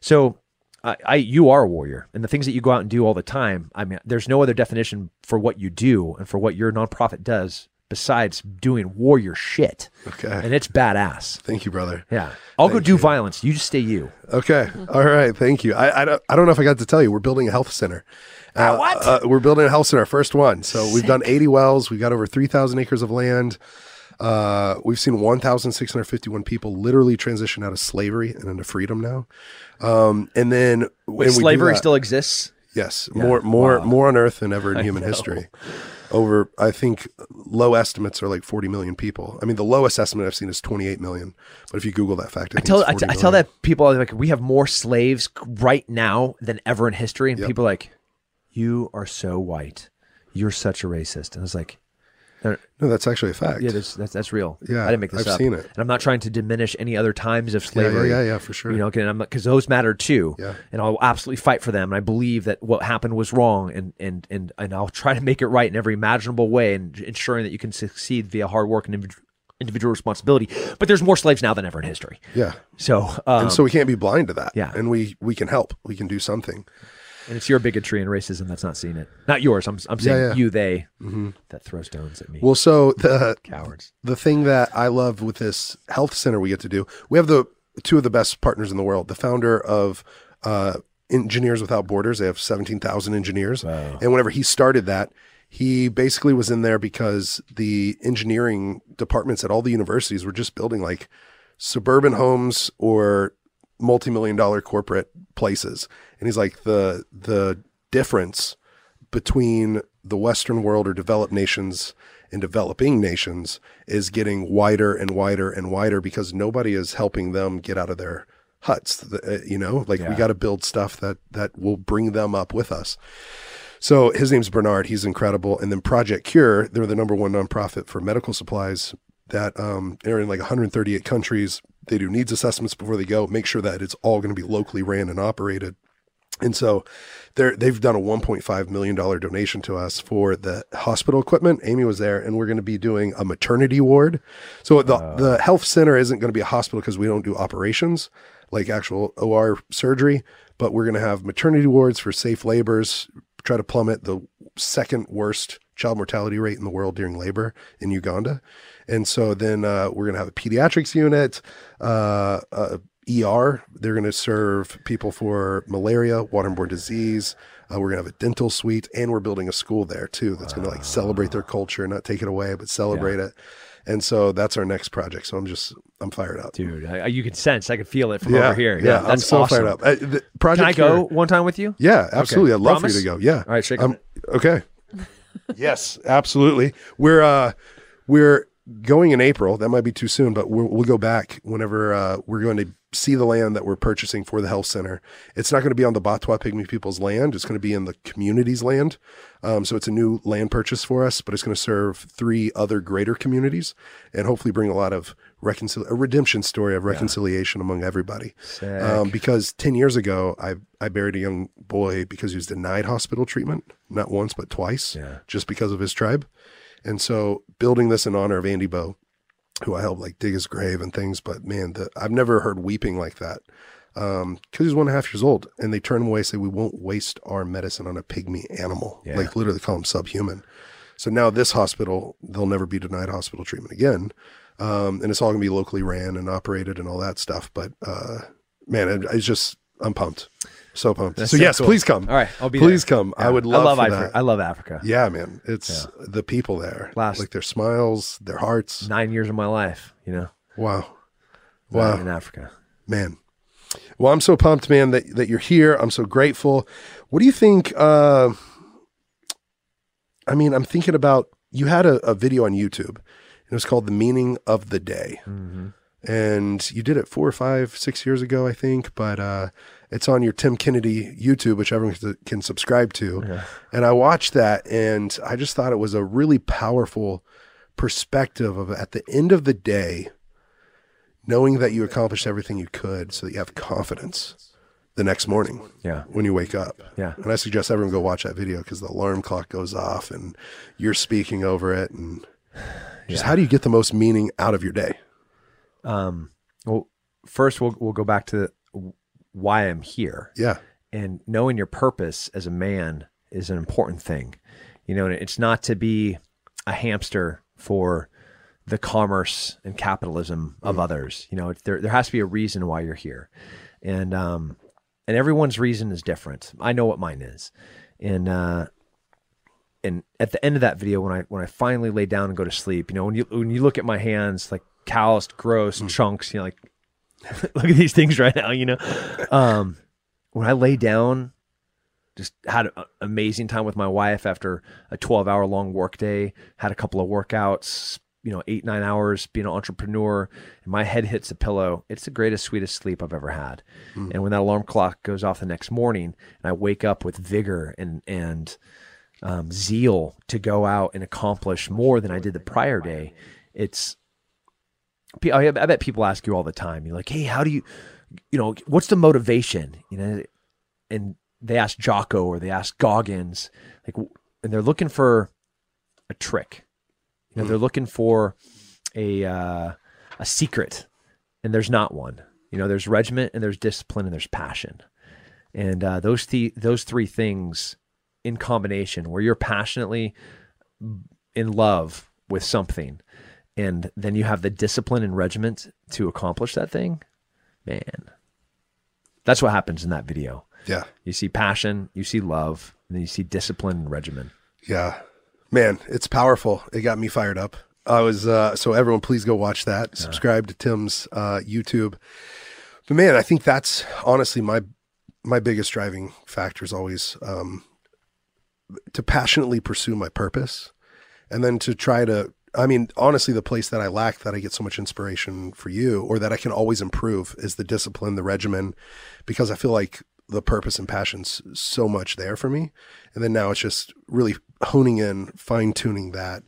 So, I, I, you are a warrior, and the things that you go out and do all the time. I mean, there's no other definition for what you do and for what your nonprofit does besides doing warrior shit, Okay. and it's badass. Thank you, brother. Yeah, I'll go do you. violence. You just stay you. Okay. All right. Thank you. I, I, don't, I don't know if I got to tell you, we're building a health center. Uh, what? Uh, we're building a health center, our first one. So we've done 80 wells. We've got over 3,000 acres of land. Uh, we've seen 1,651 people literally transition out of slavery and into freedom now. Um, and then when Wait, slavery that- still exists. Yes, more more Wow. more on Earth than ever in human history. Over, I think low estimates are like 40 million people. I mean, the lowest estimate I've seen is 28 million. But if you Google that fact, I, I tell I, 40 t- I tell that people like we have more slaves right now than ever in history, and Yep. people are like, "You are so white, you're such a racist," and I was like, No, that's actually a fact. "Yeah, that's that's, that's real. Yeah, I didn't make this I've up. seen it. and I'm not trying to diminish any other times of yeah, slavery. yeah, yeah, for sure. You know, because those matter too, Yeah. and I'll absolutely fight for them. And I believe that what happened was wrong, and and and and I'll try to make it right in every imaginable way, and ensuring that you can succeed via hard work and individ- individual responsibility. But there's more slaves now than ever in history. yeah. So, um, and so we can't be blind to that. yeah. And we we can help. We can do something. And it's your bigotry and racism that's not seeing it. Not yours. I'm, I'm saying Yeah, yeah. you, they, hmm that throw stones at me. Well, so the Cowards. the thing that I love with this health center we get to do, we have the two of the best partners in the world. The founder of uh, Engineers Without Borders, they have 17,000 engineers. Wow. And whenever he started that, he basically was in there because the engineering departments at all the universities were just building like suburban homes or multi-million dollar corporate places. And he's like the the difference between the western world or developed nations and developing nations is getting wider and wider and wider because nobody is helping them get out of their huts uh, you know like we got to build stuff that that will bring them up with us so his name's Bernard. He's incredible. And then Project Cure, they're the number one nonprofit for medical supplies that um, they're in like 138 countries. They do needs assessments before they go, make sure that it's all going to be locally ran and operated. And so they're, they've done a $1.5 million donation to us for the hospital equipment. Amy was there, and we're going to be doing a maternity ward. So the, the health center isn't going to be a hospital because we don't do operations like actual OR surgery, but we're going to have maternity wards for safe labors, try to plummet the second worst child mortality rate in the world during labor in Uganda. And so then uh, we're going to have a pediatrics unit, uh, uh, ER. They're going to serve people for malaria, waterborne disease. Uh, we're going to have a dental suite, and we're building a school there too that's going to like celebrate their culture, not take it away, but celebrate it. And so that's our next project. So I'm just I'm fired up. Dude, I, you can sense, I can feel it from yeah, over here. Yeah, Yeah, I'm so awesome. fired up. The project Can I go Cure- one time with you? Yeah, absolutely. I'd love Promise? for you to go. Yeah. All right, shake Um, okay. yes, absolutely. We're uh we're going in April. That might be too soon, but we'll, we'll go back whenever uh, we're going to see the land that we're purchasing for the health center. It's not going to be on the Batwa Pygmy people's land. It's going to be in the community's land. Um, so it's a new land purchase for us, but it's going to serve three other greater communities and hopefully bring a lot of reconcil a redemption story of reconciliation among everybody. Um, because 10 years ago, I, I buried a young boy because he was denied hospital treatment, not once, but twice, Yeah. just because of his tribe. And so building this in honor of Andy Bow, who I helped like dig his grave and things, but man, the, I've never heard weeping like that. Um, cause he's one and a half years old and they turn him away, say, we won't waste our medicine on a pygmy animal, Yeah. like literally call him subhuman. So now this hospital, they'll never be denied hospital treatment again. Um, and it's all gonna be locally ran and operated and all that stuff. But, uh, man, it, it's just, I'm pumped. So pumped. That's so so yes, cool. please come. All right, I'll be Please there. come. I would love, I love Africa. that. I love Africa. Yeah, man. It's the people there. Last- like their smiles, their hearts. Nine years of my life, you know, Wow. wow. Wow. in Africa. Man. Well, I'm so pumped, man, that, that you're here. I'm so grateful. What do you think? Uh, I mean, I'm thinking about you had a, a video on YouTube. And It was called The Meaning of the Day. Mm-hmm. And you did it four or five, six years ago, I think. But uh, it's on your Tim Kennedy YouTube, which everyone can- subscribe to. Yeah. And I watched that and I just thought it was a really powerful perspective of at the end of the day, knowing that you accomplished everything you could so that you have confidence the next morning Yeah. when you wake up. Yeah. And I suggest everyone go watch that video because the alarm clock goes off and you're speaking over it. And just Yeah. how do you get the most meaning out of your day? Um, well, first we'll, we'll go back to why I'm here. Yeah. and knowing your purpose as a man is an important thing. You know, it's not to be a hamster for the commerce and capitalism of others. You know, there there has to be a reason why you're here, and um, and everyone's reason is different. I know what mine is, and uh, and at the end of that video, when I when I finally lay down and go to sleep, you know, when you when you look at my hands, like calloused, gross chunks, you know, like look at these things right now, you know. Um, when I lay down, just had an amazing time with my wife after a 12 hour long work day, had a couple of workouts, you know, eight, nine hours being an entrepreneur, and my head hits the pillow. It's the greatest, sweetest sleep I've ever had. And when that alarm clock goes off the next morning and I wake up with vigor and, and, um, zeal to go out and accomplish more than I did the prior day, it's, I I bet people ask you all the time. You're like, hey, how do you, you know, what's the motivation? You know, and they ask Jocko or they ask Goggins, like, and they're looking for a trick. You know, they're looking for a uh, a secret, and there's not one. You know, there's regiment and there's discipline and there's passion, And uh, those th- those three things in combination, where you're passionately in love with something, and then you have the discipline and regiment to accomplish that thing, man, that's what happens in that video. Yeah. You see passion, you see love, and then you see discipline and regimen. Yeah. Man, it's powerful. It got me fired up. I was uh so everyone please go watch that. Subscribe to Tim's uh YouTube. But man, I think that's honestly my my biggest driving factor is always um to passionately pursue my purpose and then to try to I mean, honestly, the place that I lack that I get so much inspiration for you or that I can always improve is the discipline, the regimen, because I feel like the purpose and passion's so much there for me. And then now it's just really honing in, fine tuning that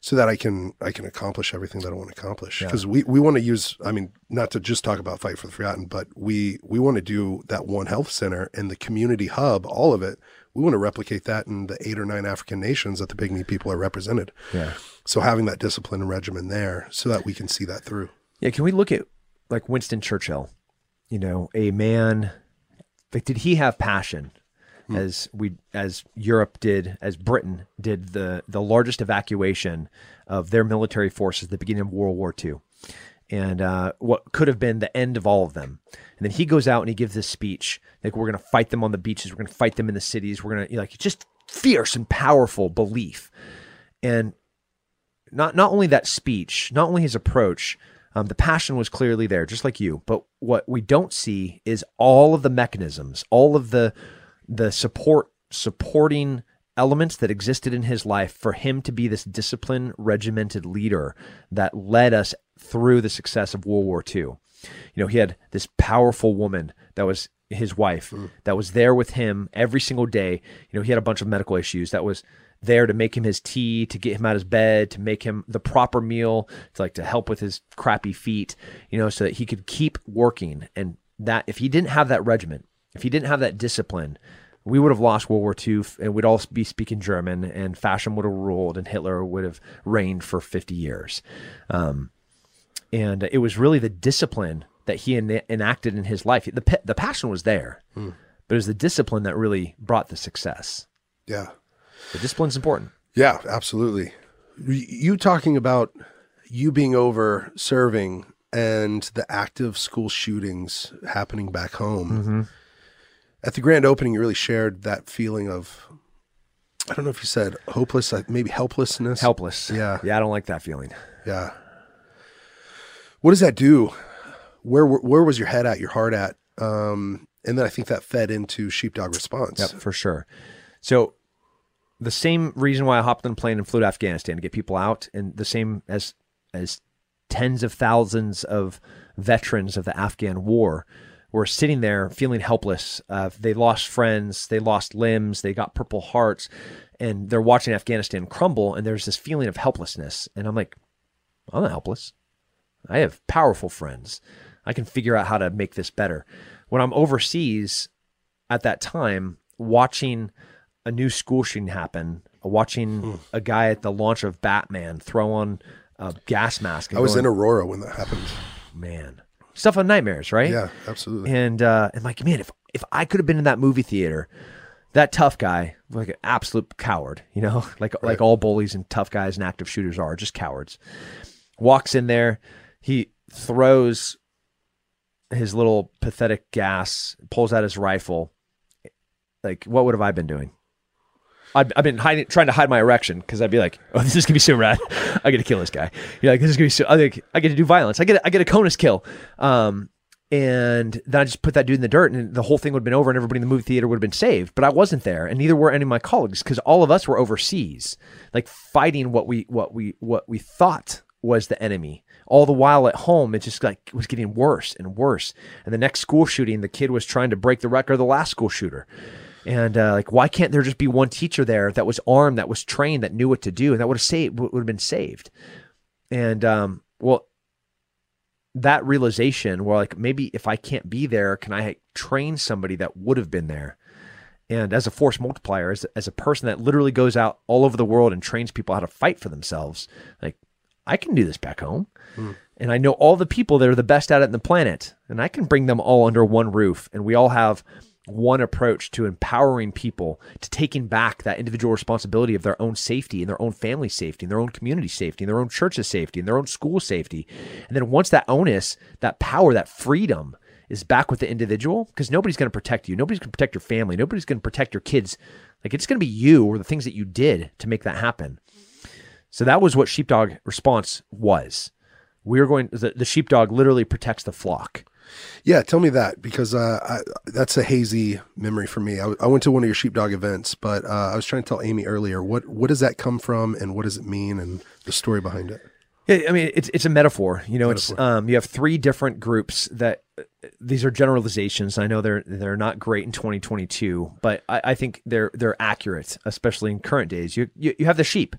so that I can I can accomplish everything that I want to accomplish. Because we, we want to use I mean, not to just talk about Fight for the Forgotten, but we we want to do that one health center and the community hub, all of it. We want to replicate that in the eight or nine African nations that the pygmy people are represented. Yeah. So having that discipline and regimen there so that we can see that through. Yeah, can we look at like Winston Churchill? You know, a man like did he have passion hmm. as we as Europe did, as Britain did the the largest evacuation of their military forces at the beginning of World War II. And uh, what could have been the end of all of them. And then he goes out and he gives this speech like, we're going to fight them on the beaches, we're going to fight them in the cities, we're going to, like, just fierce and powerful belief. And not not only that speech, not only his approach, um, the passion was clearly there, just like you. But what we don't see is all of the mechanisms, all of the the support supporting elements that existed in his life for him to be this disciplined, regimented leader that led us through the success of World War II. You know, he had this powerful woman that was his wife mm. that was there with him every single day. You know, he had a bunch of medical issues that was there to make him his tea, to get him out of his bed, to make him the proper meal, to like to help with his crappy feet, you know, so that he could keep working. And that if he didn't have that regiment, if he didn't have that discipline, we would have lost World War II and we'd all be speaking German and fashion would have ruled and Hitler would have reigned for 50 years. Um, and it was really the discipline that he en- enacted in his life. The, the passion was there, but it was the discipline that really brought the success. Yeah. The discipline's important. Yeah, absolutely. You talking about you being over serving and the active school shootings happening back home. At the grand opening, you really shared that feeling of, I don't know if you said hopeless, maybe helplessness. Helpless. Yeah. Yeah, I don't like that feeling. Yeah. What does that do? Where where was your head at, your heart at? Um, and then I think that fed into sheepdog response. Yep, for sure. So the same reason why I hopped on a plane and flew to Afghanistan to get people out, and the same as as tens of thousands of veterans of the Afghan war were sitting there feeling helpless. Uh, they lost friends, they lost limbs, they got purple hearts, and they're watching Afghanistan crumble. And there's this feeling of helplessness. And I'm like, I'm not helpless. I have powerful friends. I can figure out how to make this better. When I'm overseas at that time, watching a new school shooting happen, watching a guy at the launch of Batman throw on a gas mask. I was going, in Aurora when that happened. man, stuff on nightmares, right? Yeah, absolutely. And uh, I'm like, man, if if I could have been in that movie theater, that tough guy, like an absolute coward, you know, like like all bullies and tough guys and active shooters are, just cowards. Walks in there, he throws his little pathetic gas, pulls out his rifle. Like, what would have I been doing? I've, I've been hiding, trying to hide my erection because I'd be like, "Oh, this is gonna be so rad! I get to kill this guy. You're like, this is gonna be so. I, I get to do violence. I get, I get a conus kill." Um, and then I just put that dude in the dirt, and the whole thing would have been over, and everybody in the movie theater would have been saved. But I wasn't there, and neither were any of my colleagues because all of us were overseas, like fighting what we, what we, what we thought was the enemy. All the while at home, it just like was getting worse and worse. And the next school shooting, the kid was trying to break the record of the last school shooter. And uh, like, why can't there just be one teacher there that was armed, that was trained, that knew what to do, and that would have saved, would have been saved? And um, well, that realization, where like maybe if I can't be there, can I train somebody that would have been there? And as a force multiplier, as, as a person that literally goes out all over the world and trains people how to fight for themselves, like I can do this back home. And I know all the people that are the best at it in the planet, and I can bring them all under one roof, and we all have one approach to empowering people to taking back that individual responsibility of their own safety and their own family safety and their own community safety and their own church's safety and their own school safety. And then once that onus, that power, that freedom is back with the individual, because nobody's going to protect you. Nobody's going to protect your family. Nobody's going to protect your kids. Like it's going to be you or the things that you did to make that happen. So that was what sheepdog response was. We are going, the, the sheepdog literally protects the flock. Yeah, tell me that because uh, I, that's a hazy memory for me. I, I, went to one of your sheepdog events, but uh, I was trying to tell Amy earlier what what does that come from and what does it mean and the story behind it. Yeah, I mean it's it's a metaphor. You know, metaphor. it's um, you have three different groups that these are generalizations. I know they're they're not great in 2022, but I, I think they're they're accurate, especially in current days. You, you you have the sheep,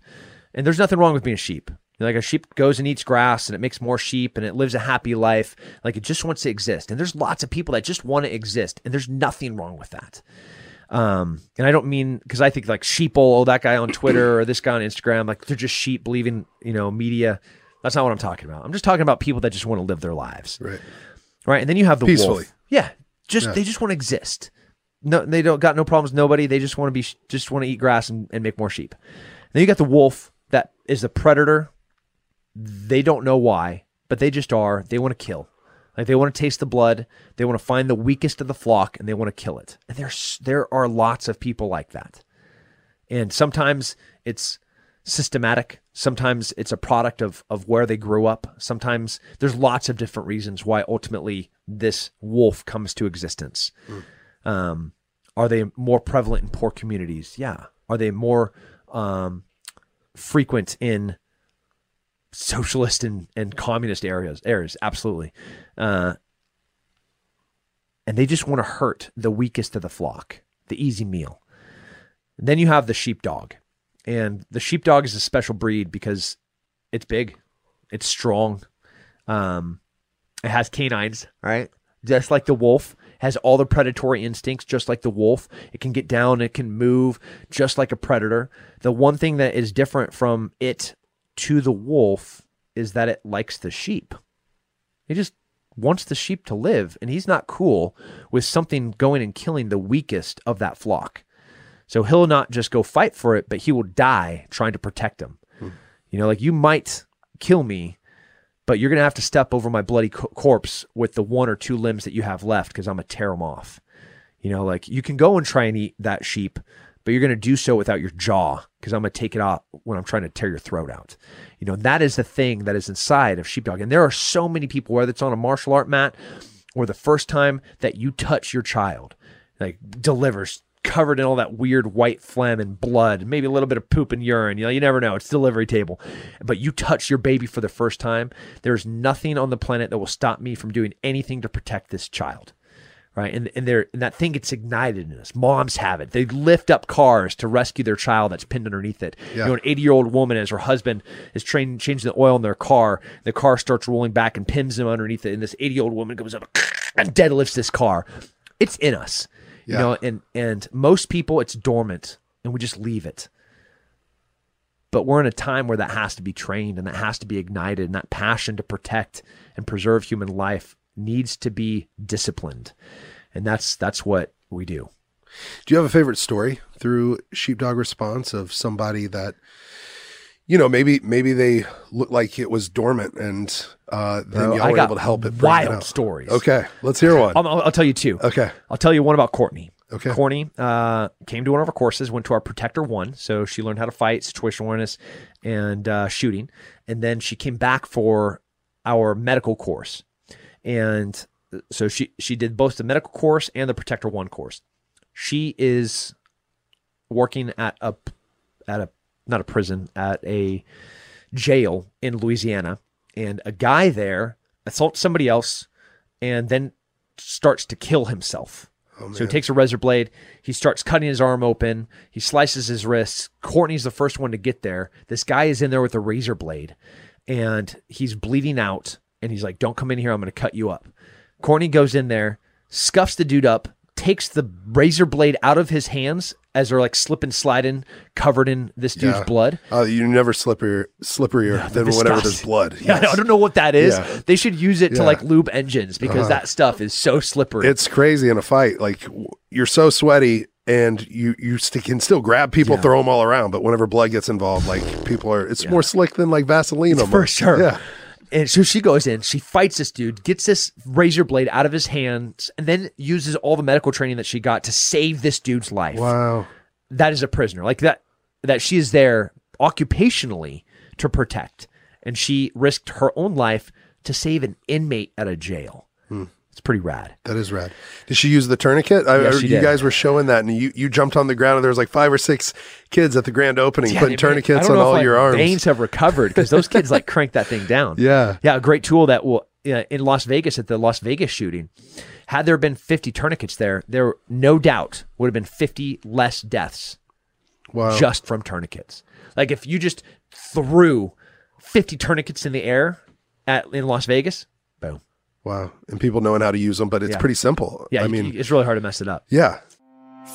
and there's nothing wrong with being a sheep. Like a sheep goes and eats grass and it makes more sheep and it lives a happy life. Like it just wants to exist. And there's lots of people that just want to exist. And there's nothing wrong with that. Um, and I don't mean because I think like sheeple, oh, that guy on Twitter or this guy on Instagram, like they're just sheep believing, you know, media. That's not what I'm talking about. I'm just talking about people that just want to live their lives. Right. Right. And then you have the Peacefully. wolf. Yeah. Just yeah. they just want to exist. No, they don't got no problems. Nobody. They just want to be just want to eat grass and, and make more sheep. then you got the wolf that is the predator they don't know why, but they just are. They want to kill. Like they want to taste the blood. They want to find the weakest of the flock and they want to kill it. And there's there are lots of people like that. And sometimes it's systematic. Sometimes it's a product of of where they grew up. Sometimes there's lots of different reasons why ultimately this wolf comes to existence. Mm. Um, are they more prevalent in poor communities? Yeah. Are they more um, frequent in socialist and, and communist areas areas absolutely. Uh, and they just want to hurt the weakest of the flock the easy meal. And then you have the sheepdog. And the sheepdog is a special breed because it's big it's strong um, it has canines right. just like the wolf has all the predatory instincts just like the wolf. It can get down it can move just like a predator. The one thing that is different from it to the wolf is that it likes the sheep. It just wants the sheep to live, and he's not cool with something going and killing the weakest of that flock. So he'll not just go fight for it, but he will die trying to protect them. Hmm. You know, like you might kill me, but you're going to have to step over my bloody co- corpse with the one or two limbs that you have left because I'm going to tear them off. You know, like you can go and try and eat that sheep, but you're going to do so without your jaw because I'm going to take it off when I'm trying to tear your throat out. You know, that is the thing that is inside of sheepdog. And there are so many people, whether it's on a martial art mat or the first time that you touch your child, like delivers covered in all that weird white phlegm and blood, maybe a little bit of poop and urine. You know, you never know. It's delivery table. But you touch your baby for the first time, there's nothing on the planet that will stop me from doing anything to protect this child right? And and they and that thing gets ignited in us. Moms have it. They lift up cars to rescue their child that's pinned underneath it. Yeah. You know, an 80 year old woman as her husband is train, changing the oil in their car. The car starts rolling back and pins him underneath it. And this 80 year old woman goes up and deadlifts this car. It's in us, yeah. you know. And and most people, it's dormant, and we just leave it. But we're in a time where that has to be trained and that has to be ignited, and that passion to protect and preserve human life needs to be disciplined. And that's that's what we do. Do you have a favorite story through Sheepdog Response of somebody that you know, maybe maybe they looked like it was dormant, and uh, then Bro, y'all were able to help it. Wild it stories. Okay, let's hear one. I'll, I'll, tell you two. Okay, I'll tell you one about Courtney. Okay, Courtney uh, came to one of our courses, went to our Protector One, so she learned how to fight, situational awareness, and uh, shooting, and then she came back for our medical course and uh, so she she did both the medical course and the Protector One course. She is working at a at a not a prison at a jail in Louisiana, and a guy there assaults somebody else, and then starts to kill himself. Oh, so he takes a razor blade. He starts cutting his arm open. He slices his wrists. Courtney's the first one to get there. This guy is in there with a razor blade, and he's bleeding out and he's like, "Don't come in here. I'm going to cut you up." Courtney goes in there, scuffs the dude up, takes the razor blade out of his hands as they're like slipping, sliding, covered in this dude's yeah. blood. Uh, you're never slipperier, slipperier yeah, than whenever there's blood. Yes. Yeah, I don't know what that is. Yeah. They should use it to like lube engines because uh-huh. that stuff is so slippery. It's crazy in a fight. Like you're so sweaty and you you st- can still grab people, throw them all around, but whenever blood gets involved, like people are, it's more slick than like Vaseline. It's For sure. Yeah. And so she goes in, she fights this dude, gets this razor blade out of his hands, and then uses all the medical training that she got to save this dude's life. Wow. That is a prisoner. Like that that she is there occupationally to protect. And she risked her own life to save an inmate at a jail. Hmm. It's pretty rad. That is rad. Did she use the tourniquet? I, Yeah, I- she you did. guys were showing that, and you, you jumped on the ground, and there was like five or six kids at the grand opening Yeah, putting tourniquets on all like, your arms. Veins have recovered because those kids like crank that thing down. Yeah. Yeah, a great tool that will yeah, in Las Vegas at the Las Vegas shooting. Had there been 50 tourniquets there, there no doubt would have been 50 less deaths Wow. just from tourniquets. Like if you just threw 50 tourniquets in the air at in Las Vegas. Wow. And people knowing how to use them, but it's Yeah. pretty simple. Yeah, I mean, it's really hard to mess it up. yeah.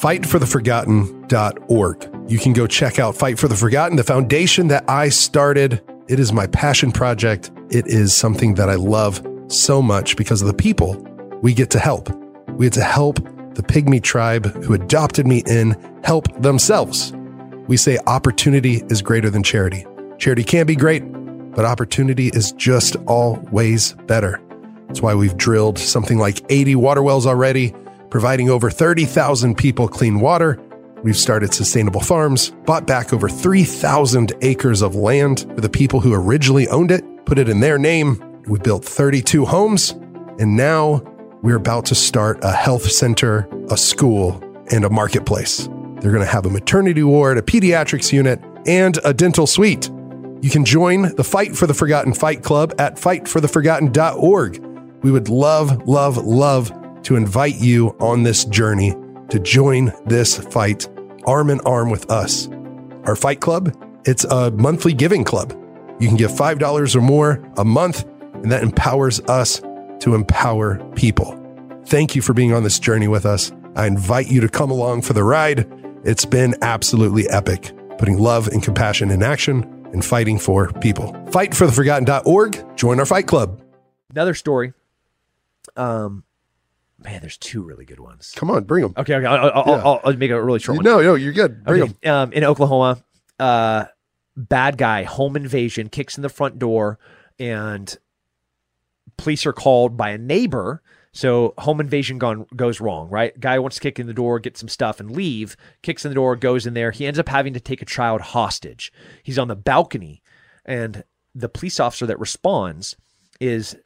Fightfortheforgotten.org. You can go check out Fight for the Forgotten, the foundation that I started. It is my passion project. It is something that I love so much because of the people we get to help. We get to help the pygmy tribe who adopted me in help themselves. We say opportunity is greater than charity. Charity can be great, but opportunity is just always better. That's why we've drilled something like 80 water wells already, providing over 30,000 people clean water. We've started sustainable farms, bought back over 3,000 acres of land for the people who originally owned it, put it in their name. We built 32 homes, and now we're about to start a health center, a school, and a marketplace. They're going to have a maternity ward, a pediatrics unit, and a dental suite. You can join the Fight for the Forgotten Fight Club at fightfortheforgotten.org. We would love, love, love to invite you on this journey to join this fight arm in arm with us. Our fight club, it's a monthly giving club. You can give $5 or more a month, and that empowers us to empower people. Thank you for being on this journey with us. I invite you to come along for the ride. It's been absolutely epic, putting love and compassion in action and fighting for people. Fightfortheforgotten.org. Join our fight club. Another story. Um, man, there's two really good ones. Come on, bring them. Okay, okay, I'll, I'll, Yeah. I'll, I'll make a really short one. No, no, you're good. Bring them. Um, in Oklahoma, uh, bad guy, home invasion, kicks in the front door, and police are called by a neighbor. So home invasion gone goes wrong, right? Guy wants to kick in the door, get some stuff, and leave. Kicks in the door, goes in there. He ends up having to take a child hostage. He's on the balcony, and the police officer that responds is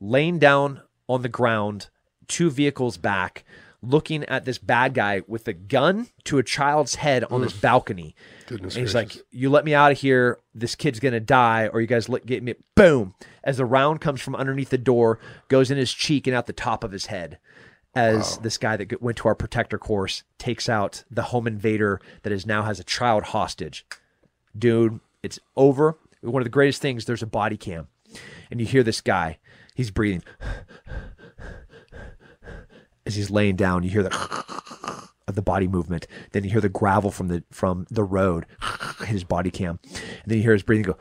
laying down on the ground, two vehicles back, looking at this bad guy with a gun to a child's head on this balcony. Goodness And he's gracious. like, "You let me out of here. This kid's gonna die, or you guys let get me." Boom! As the round comes from underneath the door, goes in his cheek and out the top of his head. As this guy that went to our protector course takes out the home invader that is now has a child hostage. Dude, it's over. One of the greatest things. There's a body cam, and you hear this guy. He's breathing as he's laying down. You hear the of the body movement. Then you hear the gravel from the from the road hit his body cam. And then you hear his breathing go.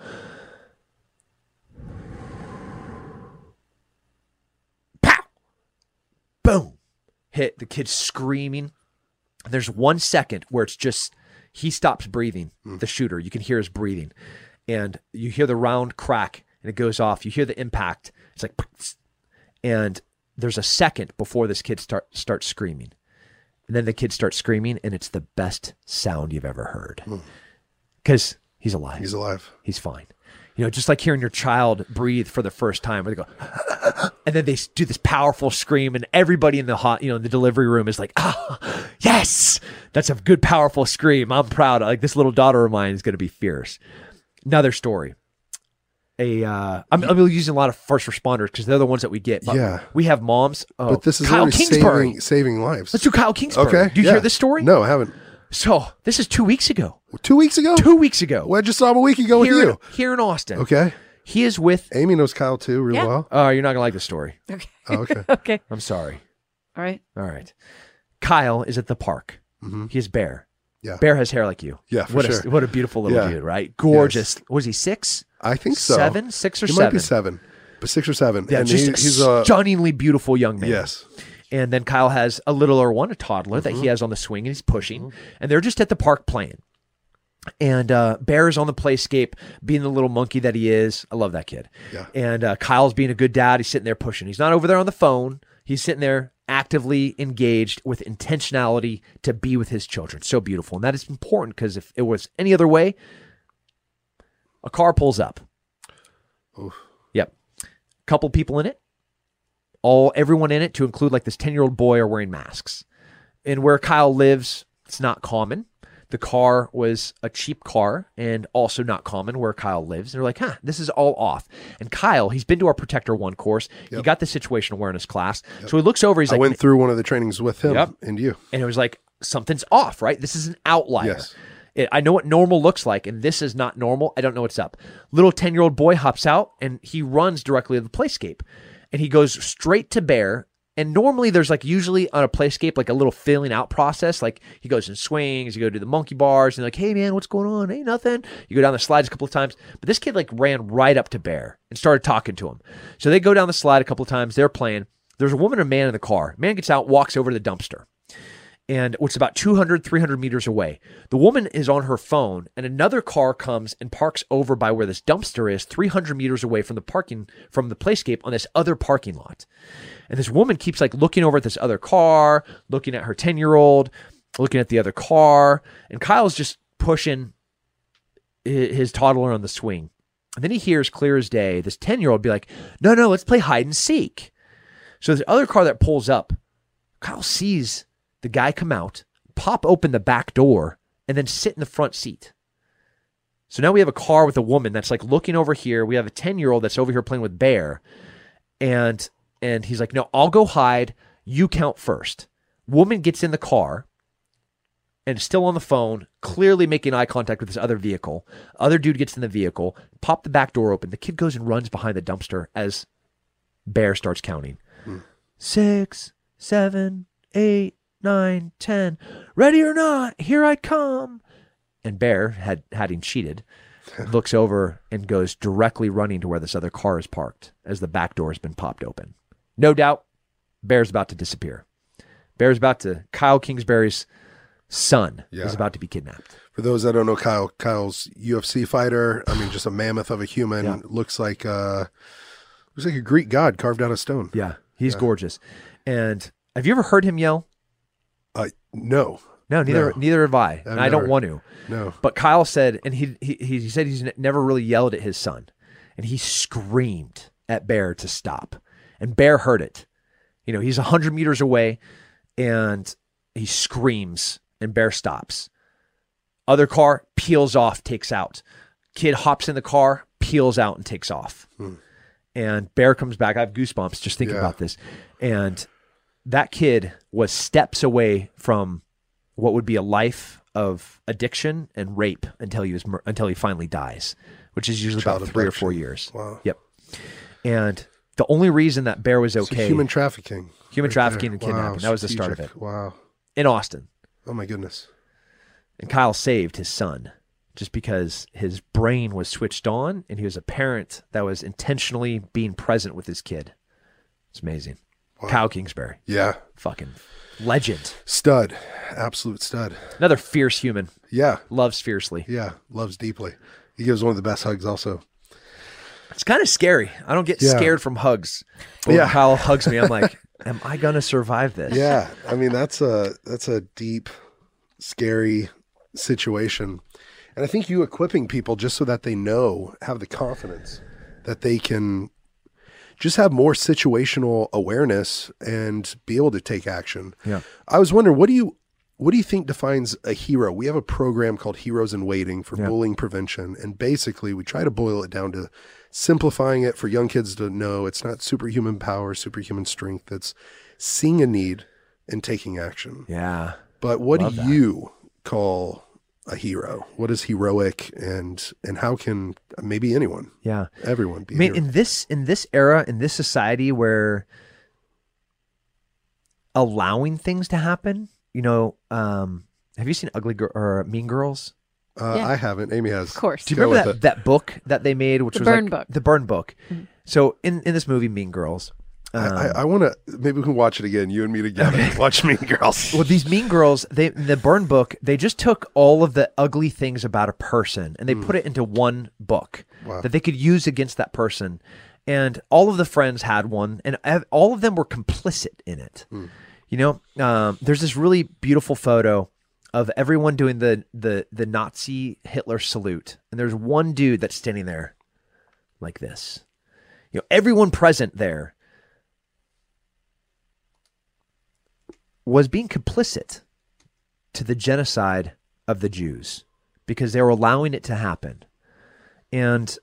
Pow! Boom! Hit the kid screaming. There's one second where it's just he stops breathing. Hmm. The shooter, you can hear his breathing, and you hear the round crack, and it goes off. You hear the impact. It's like, and there's a second before this kid start starts screaming. And then the kid starts screaming, and it's the best sound you've ever heard. Because he's alive. He's alive. He's fine. You know, just like hearing your child breathe for the first time, where they go, and then they do this powerful scream, and everybody in the hot, you know, in the delivery room is like, "Ah, yes, that's a good, powerful scream. I'm proud. Like this little daughter of mine is going to be fierce." Another story. A, uh, I'm, I'm using a lot of first responders because they're the ones that we get. But Yeah. we have moms. Oh, But this is Kyle really Kingsbury. saving, saving lives. Let's do Kyle Kingsbury. okay. Do you yeah. hear this story? No, I haven't. So this is two weeks ago. Two weeks ago? Two weeks ago. Well, I just saw him a week ago with here, you. in, here in Austin. Okay. He is with. Amy knows Kyle too, really Yeah. well. Oh, you're not gonna like the story. Okay. Oh, okay. okay. I'm sorry. All right. All right. Kyle is at the park. Mhm. He is Bear. Yeah. Bear has hair like you. Yeah, for what sure. a what a beautiful little Yeah. dude, right? Gorgeous. Was he six? I think so. Seven, six or He seven? might be seven, but six or seven. Yeah, and just he- a he's a stunningly beautiful young man. yes. And then Kyle has a littler one, a toddler that Mm-hmm. he has on the swing and he's pushing. And they're just at the park playing. And uh, Bear's on the playscape, being the little monkey that he is. I love that kid. Yeah. And uh, Kyle's being a good dad. He's sitting there pushing. He's not over there on the phone. He's sitting there actively engaged with intentionality to be with his children. So beautiful. And that is important because if it was any other way, a car pulls up. Oof. Yep. Couple people in it. All everyone in it, to include like this 10 year old boy, are wearing masks. And where Kyle lives, it's not common. The car was a cheap car and also not common where Kyle lives. And They're like, huh, this is all off. And Kyle, he's been to our Protector One course. He got the situation awareness class. So he looks over, he's I like, I went through one of the trainings with him Yep. and you. and it was like something's off, right? This is an outlier. Yes. It, I know what normal looks like, and this is not normal. I don't know what's up. Little ten year old boy hops out and he runs directly to the playscape, and he goes straight to Bear. And normally there's like usually on a playscape like a little filling out process. Like he goes and swings, you go to the monkey bars, and like, hey man, what's going on? Hey, nothing. You go down the slides a couple of times, but this kid like ran right up to Bear and started talking to him. So they go down the slide a couple of times. They're playing. There's a woman and a man in the car. Man gets out, walks over to the dumpster and which is about 200 300 meters away. The woman is on her phone and another car comes and parks over by where this dumpster is 300 meters away from the parking from the playscape on this other parking lot. And this woman keeps like looking over at this other car looking at her 10 year old looking at the other car and kyle's just pushing his toddler on the swing. And then he hears clear as day this 10 year old be like no no let's play hide and seek. So this other car that pulls up kyle sees the guy come out, pop open the back door, and then sit in the front seat. So now we have a car with a woman that's like looking over here. We have a 10 year old that's over here playing with Bear. And and he's like, no, I'll go hide. You count first. Woman gets in the car and still on the phone, clearly making eye contact with this other vehicle. Other dude gets in the vehicle, pop the back door open. The kid goes and runs behind the dumpster as Bear starts counting. Hmm. Six, seven, eight, nine, ten. Ready or not, here I come. And Bear, had having cheated, looks over and goes directly running to where this other car is parked as the back door has been popped open. No doubt, Bear's about to disappear. Bear's about to Kyle Kingsbury's son Yeah. is about to be kidnapped. For those that don't know Kyle, Kyle's UFC fighter. I mean, just a mammoth of a human. Yeah. Looks like uh looks like a Greek god carved out of stone. Yeah, he's gorgeous. And have you ever heard him yell? Uh, no, No, neither No. neither have I. And I don't never- want to. no. But Kyle said, and he he he said he's never really yelled at his son, and he screamed at Bear to stop, and Bear heard it. You know, he's hundred meters away, and he screams, and Bear stops. Other car peels off, takes out. Kid hops in the car, peels out, and takes off. And Bear comes back. I have goosebumps just thinking Yeah. about this. And that kid was steps away from what would be a life of addiction and rape until he was until he finally dies, which is usually Child about three or four years. Wow. Yep. And the only reason that Bear was So okay human trafficking. Human right trafficking there. and kidnapping. That was the start of it. Wow. in Austin, Oh my goodness. and Kyle saved his son just because his brain was switched on and he was a parent that was intentionally being present with his kid. It's amazing. Kyle Kingsbury, Yeah. fucking legend. Stud. Absolute stud. Another fierce human, Yeah. loves fiercely. Yeah. Loves deeply. He gives one of the best hugs also. It's kind of scary. I don't get Yeah. scared from hugs. But when Yeah. Kyle hugs me, I'm like, am I gonna survive this? Yeah. I mean that's a that's a deep, scary situation. And I think you equipping people just so that they know, have the confidence that they can just have more situational awareness and be able to take action. Yeah. I was wondering, what do you what do you think defines a hero? We have a program called Heroes in Waiting for Yeah. bullying prevention, and basically we try to boil it down to simplifying it for young kids to know it's not superhuman power, superhuman strength. It's seeing a need and taking action. Yeah. But what Love do that. you call a hero? What is heroic, and and how can maybe anyone, Yeah. everyone be? I mean, hero? in this in this era, in this society where allowing things to happen, you know, um, have you seen Ugly Girl or Mean Girls? uh, Yeah. I haven't. Amy has. Of course. Do you remember that, it. that book that they made, which The was Burn like- book. The Burn book. So in in this movie, Mean Girls, I, I, um, I want to. Maybe we can watch it again. You and me together. Watch Mean Girls. Well, these mean girls, they in the burn book, they just took all of the ugly things about a person and they hmm. put it into one book Wow. that they could use against that person. And all of the friends had one, and all of them were complicit in it. Hmm. You know, um, there's this really beautiful photo of everyone doing the the the Nazi Hitler salute, and there's one dude that's standing there like this. You know, everyone present there was being complicit to the genocide of the Jews because they were allowing it to happen. And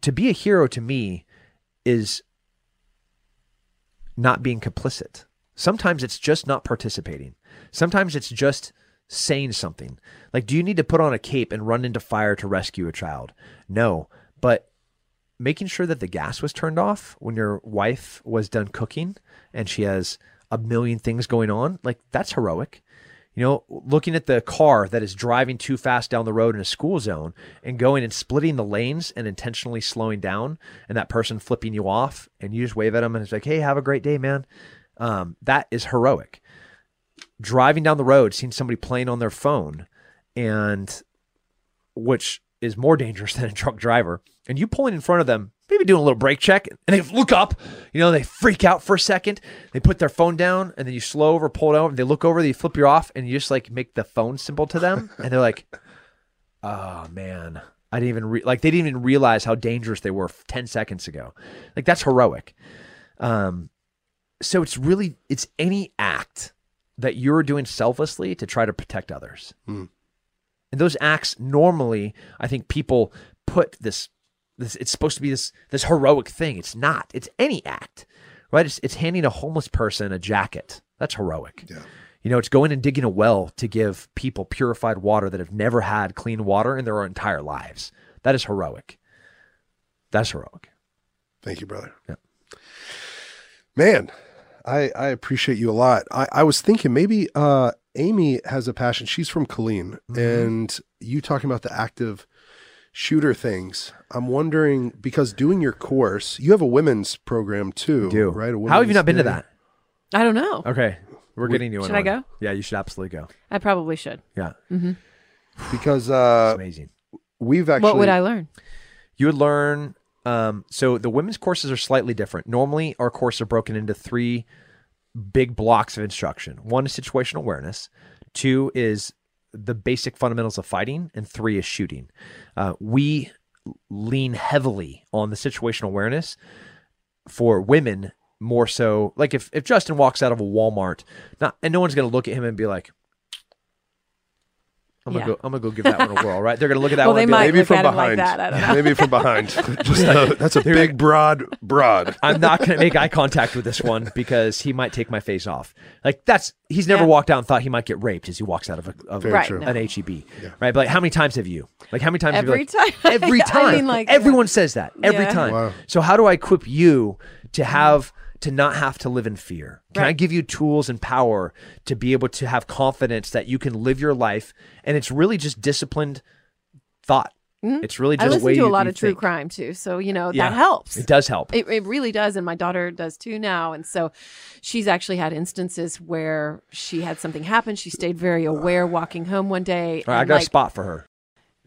to be a hero to me is not being complicit. Sometimes it's just not participating. Sometimes it's just saying something. Like, do you need to put on a cape and run into fire to rescue a child? No. But making sure that the gas was turned off when your wife was done cooking and she has a million things going on, like that's heroic. You know, looking at the car that is driving too fast down the road in a school zone and going and splitting the lanes and intentionally slowing down, and that person flipping you off, and you just wave at them and it's like, "Hey, have a great day, man." Um, that is heroic. Driving down the road, seeing somebody playing on their phone, and which is more dangerous than a drunk driver, and you pulling in front of them, maybe doing a little brake check, and they look up, you know, they freak out for a second, they put their phone down, and then you slow over, pull it over, they look over, they flip you off, and you just like make the phone symbol to them, and they're like, oh man, I didn't even re-, like they didn't even realize how dangerous they were 10 seconds ago. Like that's heroic. Um, so it's really it's any act that you're doing selflessly to try to protect others. And those acts normally, I think people put this this it's supposed to be this this heroic thing. It's not. It's any act. Right? It's it's handing a homeless person a jacket. That's heroic. Yeah. You know, it's going and digging a well to give people purified water that have never had clean water in their entire lives. That is heroic. That's heroic. Thank you, brother. Yeah. Man, I, I appreciate you a lot. I, I was thinking maybe uh, Amy has a passion. She's from Killeen, Mm-hmm. and you talking about the active shooter things. I'm wondering because doing your course, you have a women's program too, Do right? A How have you not been to day. that? I don't know. Okay. We're getting you Should on I one. go? Yeah, you should absolutely go. I probably should. Yeah. Because It's uh, amazing. we've actually what would I learn? You would learn. Um, so the women's courses are slightly different. Normally, our courses are broken into three big blocks of instruction. One is situational awareness. Two is the basic fundamentals of fighting, and three is shooting. Uh, we lean heavily on the situational awareness for women more so. Like if if Justin walks out of a Walmart, not and no one's going to look at him and be like. I'm gonna Yeah. go. I'm gonna go give that one a whirl. Right? They're gonna look at that Well, one. they might like, maybe look from at like behind. that. I don't. Maybe from behind. Just a- that's a big, broad, broad. I'm not going to make eye contact with this one because he might take my face off. Like that's he's never Yeah. walked out and thought he might get raped as he walks out of, a, of Right, true. no. an HEB. Right, but like how many times have you? Like how many times Every have you like, time. Every I time. mean, like, everyone says that every Yeah. time. Wow. So how do I equip you to have to not have to live in fear? Can I give you tools and power to be able to have confidence that you can live your life and it's really just disciplined thought. It's really Mm-hmm. I just listen way to a lot of true think. crime too, so you know Yeah. that helps. It does help. It, it really does, and my daughter does too now. And so, she's actually had instances where she had something happen. She stayed very aware walking home one day. Right, I got like, a spot for her.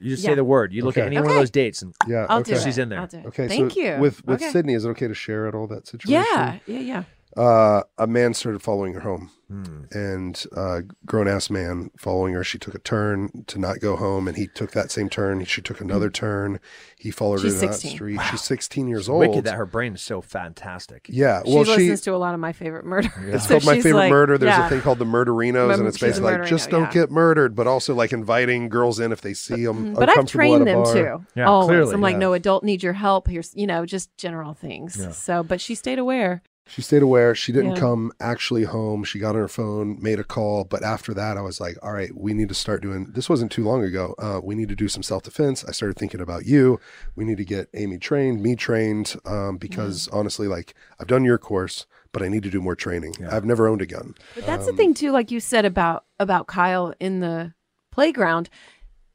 You just say Yeah. the word. You look at Okay. any one of Okay. those dates and Yeah. I'll okay. do it. She's in there. I'll do it. Okay. Thank so you. With with Okay. Sydney, is it okay to share at all that situation? Yeah, yeah, yeah. Uh, a man started following her home, Hmm. and a grown ass man following her. She took a turn to not go home, and he took that same turn. She took another turn. He followed She's her to that 16. street. She's 16 years old. wicked that her brain is so fantastic. yeah, She well, she. listens to a lot of my favorite murder. It's So called My Favorite like- Murder. There's yeah. a thing called the Murderinos, and it's basically like just don't yeah. get murdered, but also like inviting girls in if they see them. But I've trained them too. Yeah, always. clearly, I'm like, yeah. no adult needs your help. Here's, you know, just general things. Yeah. So, but she stayed aware. She stayed aware. She didn't Yeah. come actually home. She got on her phone, made a call. But after that, I was like, all right, we need to start doing this. Wasn't too long ago. Uh, we need to do some self defense. I started thinking about you. We need to get Amy trained, me trained, um, because honestly, like I've done your course, but I need to do more training. I've never owned a gun. But that's Um, the thing too, like you said about about Kyle in the playground.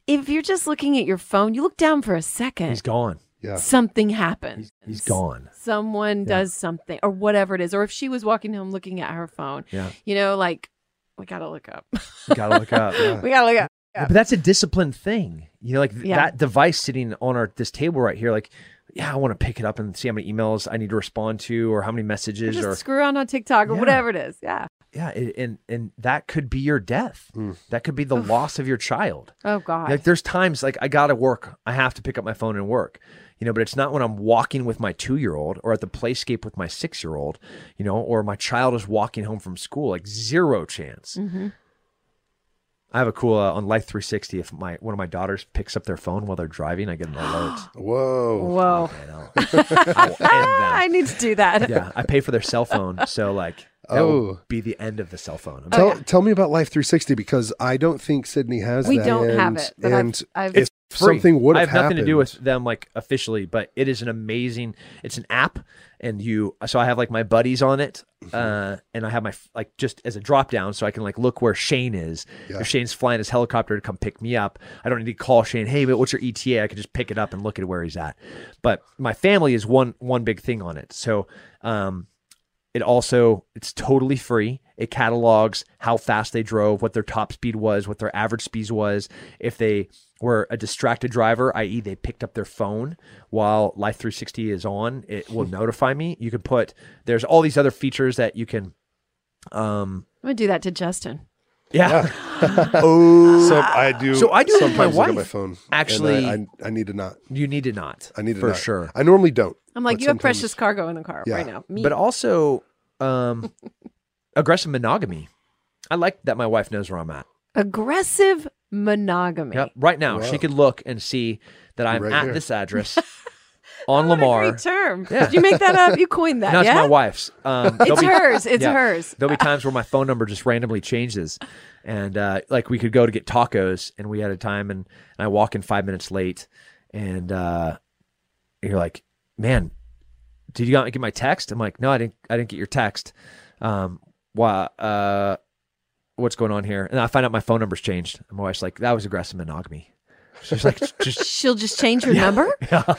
If you're just looking at your phone, you look down for a second. He's gone. Yeah. something happens. He's gone. Someone Yeah. does something or whatever it is. Or if she was walking home looking at her phone, Yeah. you know, like we gotta look up. You gotta look up. Yeah. we gotta look up. Yeah, But that's a disciplined thing. You know, like th- Yeah. that device sitting on our this table right here, like, yeah, I want to pick it up and see how many emails I need to respond to or how many Or messages just or screw around on TikTok or Yeah. whatever it is. Yeah. yeah, it, and and that could be your death. Mm. That could be the loss of your child. Oh God. Like there's times like I gotta work. I have to pick up my phone and work. You know, but it's not when I'm walking with my two year old or at the playscape with my six year old, you know, or my child is walking home from school. Like zero chance. Mhm. I have a cool uh, on Life 360. If my one of my daughters picks up their phone while they're driving, I get an alert. Whoa. Whoa. You know, I will end I need to do that. Yeah, I pay for their cell phone, so like that Oh. will be the end of the cell phone. I'm Tell, yeah. tell me about Life 360 because I don't think Sydney has We that. don't have it, but I've- and I've- if free. something would have, happened. I have have nothing to do with them like officially, but it is an amazing. It's an app, and you. So I have like my buddies on it, Mm-hmm. uh, and I have my like just as a drop down, so I can like look where Shane is. Yeah. If Shane's flying his helicopter to come pick me up, I don't need to call Shane. Hey, but what's your ETA? I can just pick it up and look at where he's at. But my family is one one big thing on it. So. Um, it also it's totally free. It catalogs how fast they drove, what their top speed was, what their average speed was. If they were a distracted driver, i.e., they picked up their phone while Life 360 is on, it will notify me. You can put there's all these other features that you can. Um, I'm gonna do that to Justin. Yeah. oh, So I do. So I do it with sometimes my look at my wife. phone. and Actually- I, I, I need to not. you need to not. I need to for not. sure. I normally don't. I'm like, But you have precious cargo in the car Yeah. right now. Me. But also, um, aggressive monogamy. I like that my wife knows where I'm at. aggressive monogamy. Yep. Right now, she Wow. could look and see that I'm Right at here. this address on Lamar. term. Yeah. Did you make that up? You coined that. No, it's yeah. my wife's. Um, It's be- hers. It's yeah. hers. There'll be times where my phone number just randomly changes, and uh, like we could go to get tacos, and we had a time, and, and I walk in five minutes late, and uh, you're like, "Man, did you not get my text?" I'm like, "No, I didn't. I didn't get your text. Um, why? Uh, what's going on here?" And I find out my phone number's changed. And my wife's like, "That was aggressive monogamy." She's like, "Just She'll just change your number. yeah.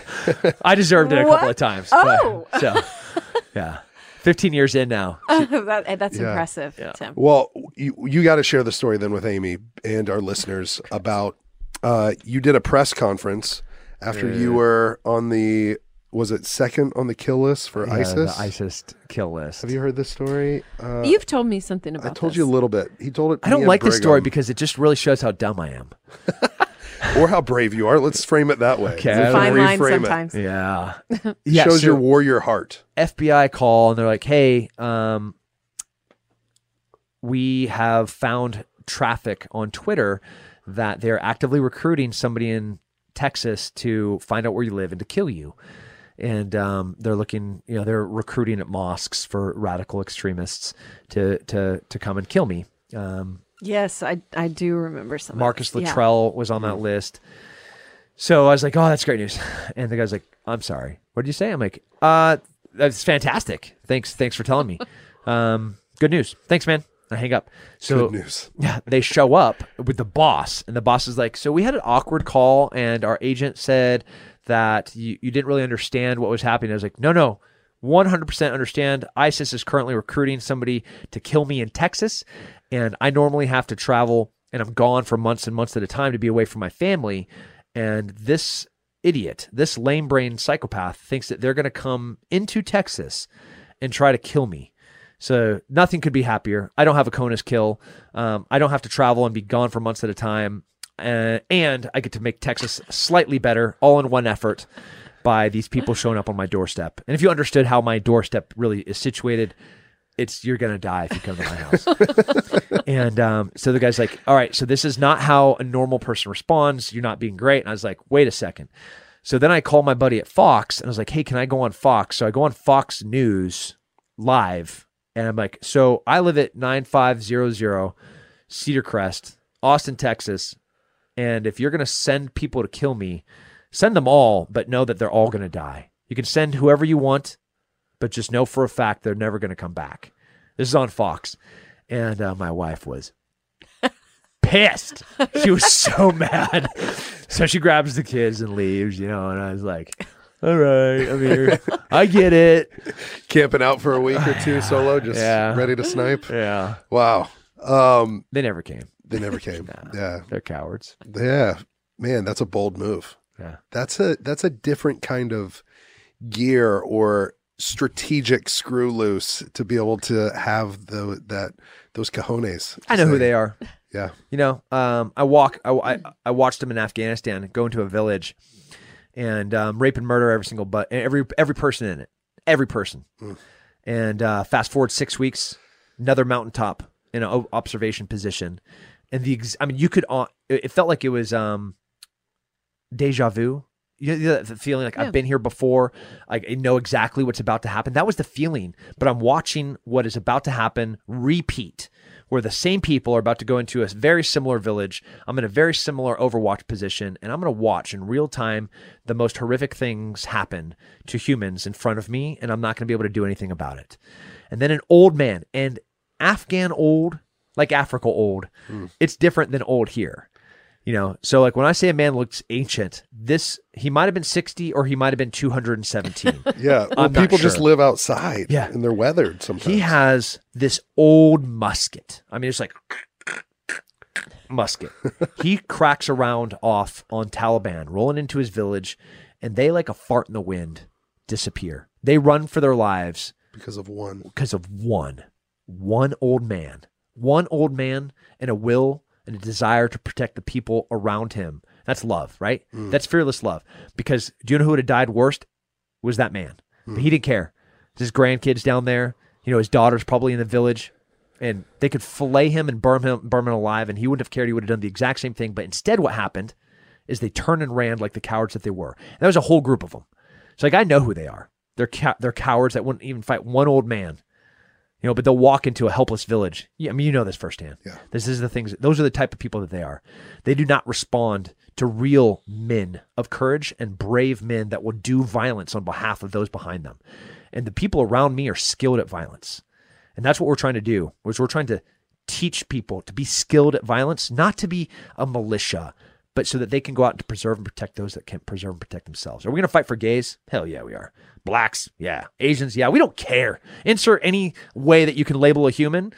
I deserved it a couple of times. Oh. but- so yeah, 15 years in now. that, that's Yeah. impressive, Yeah. Tim. Well, you you got to share the story then with Amy and our listeners about uh, you did a press conference after you were on the was it second on the kill list for Yeah, ISIS? the ISIS kill list. Have you heard this story? Uh, You've told me something about. This. I told this. you a little bit. He told it. I don't me and like this story because it just really shows how dumb I am. or how brave you are. Let's frame it that way. Okay. Let's Fine line reframe it. sometimes. Yeah. yeah. Shows so your warrior heart. FBI call and they're like, hey, um, we have found traffic on Twitter that they're actively recruiting somebody in Texas to find out where you live and to kill you. And um, they're looking, you know, they're recruiting at mosques for radical extremists to to to come and kill me. Um, Yes, I I do remember some. Marcus this. Yeah. Luttrell was on that list. So I was like, "Oh, that's great news." And the guy's like, "I'm sorry. What did you say?" I'm like, "Uh, that's fantastic. Thanks, thanks for telling me. Um, good news. Thanks, man." I hang up. So Good news. yeah, they show up with the boss, and the boss is like, "So we had an awkward call, and our agent said that you, you didn't really understand what was happening." I was like, "No, no, 100% understand. ISIS is currently recruiting somebody to kill me in Texas, and I normally have to travel, and I'm gone for months and months at a time to be away from my family, and this." Idiot, this lame brain psychopath thinks that they're going to come into Texas and try to kill me. So nothing could be happier. I don't have a CONUS kill. Um, I don't have to travel and be gone for months at a time. Uh, and I get to make Texas slightly better all in one effort by these people showing up on my doorstep. And if you understood how my doorstep really is situated, it's you're gonna die if you come to my house. and um, so the guy's like, "All right, so this is not how a normal person responds. You're not being great." And I was like, "Wait a second. So then I call my buddy at Fox and I was like, "Hey, can I go on Fox?" So I go on Fox News live, and I'm like, "So I live at 9500 Cedar Crest, Austin, Texas, and if you're gonna send people to kill me, send them all, but know that they're all gonna die. You can send whoever you want." but just know for a fact they're never going to come back. This is on Fox. And uh, my wife was pissed. She was so mad. So she grabs the kids and leaves, you know, and I was like, All right, I'm here. I get it. Camping out for a week or two solo, just Yeah. ready to snipe. Yeah. Wow. Um, They never came. They never came. Yeah. They're cowards. Yeah. Man, that's a bold move. Yeah. That's a that's a different kind of gear or strategic screw loose to be able to have the that those cojones. I know who they are. Yeah. You know, um, I walk. I, I I watched them in Afghanistan go into a village, and um, rape and murder every single but every every person in it, every person. And uh, fast forward six weeks, another mountaintop in an observation position, and the ex- I mean, you could. Uh, it felt like it was um, deja vu. You know, the- the feeling like Yeah. I've been here before. I know exactly what's about to happen. That was the feeling. But I'm watching what is about to happen repeat, where the same people are about to go into a very similar village. I'm in a very similar Overwatch position, and I'm going to watch in real time the most horrific things happen to humans in front of me, and I'm not going to be able to do anything about it. And then an old man, and Afghan old, like Africa old, hmm. it's different than old here. You know, so like when I say a man looks ancient, this he might have been 60 or he might have been 217. Yeah. Well, people just live outside. Yeah. And they're weathered sometimes. he has this old musket. I mean, it's like musket. he cracks around off on Taliban, rolling into his village, and they, like a fart in the wind, disappear. They run for their lives because of one. because of one, one old man, one old man, and a will and a desire to protect the people around him. That's love, right? Mm. That's fearless love. Because do you know who would have died worst? Was that man. Mm. But he didn't care. His grandkids down there, you know, his daughter's probably in the village, and they could fillet him and burn him, burn him alive, and he wouldn't have cared. He would have done the exact same thing. But instead, what happened is they turned and ran like the cowards that they were. And there was a whole group of them. So like I know who they are. They're they're cowards that wouldn't even fight one old man. You know, but they'll walk into a helpless village. Yeah, I mean, you know this firsthand. Yeah. This is the things. Those are the type of people that they are. They do not respond to real men of courage and brave men that will do violence on behalf of those behind them. And the people around me are skilled at violence, and that's what we're trying to do. Is we're trying to teach people to be skilled at violence, not to be a militia, but so that they can go out and preserve and protect those that can't preserve and protect themselves. Are we going to fight for gays? Hell yeah, we are. Blacks, yeah. Asians, yeah. We don't care. Insert any way that you can label a human,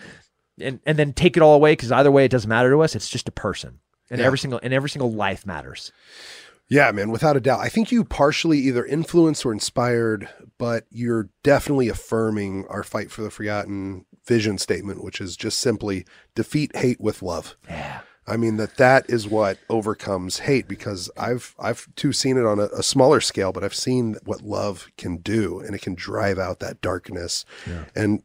and and then take it all away because either way it doesn't matter to us. It's just a person, and Yeah. every single and every single life matters. Yeah, man, without a doubt. I think you partially either influenced or inspired, but you're definitely affirming our fight for the forgotten vision statement, which is just simply defeat hate with love. Yeah. I mean that that is what overcomes hate because I've I've too seen it on a, a smaller scale, but I've seen what love can do, and it can drive out that darkness and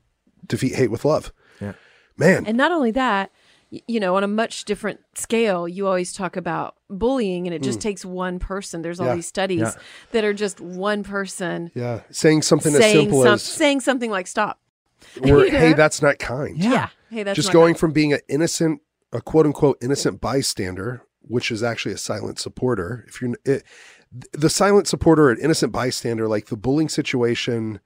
defeat hate with love. Yeah. Man, And not only that, you know, on a much different scale, you always talk about bullying and it just takes one person. There's all Mm. Yeah. these studies Yeah. that are just one person yeah, saying something as simple some, as saying something like stop. or, You know? "Hey, that's not kind." Yeah. Hey, that's just not going right. from being an innocent, a quote unquote innocent bystander, which is actually a silent supporter. If you're it, the silent supporter, an innocent bystander, like the bullying situation,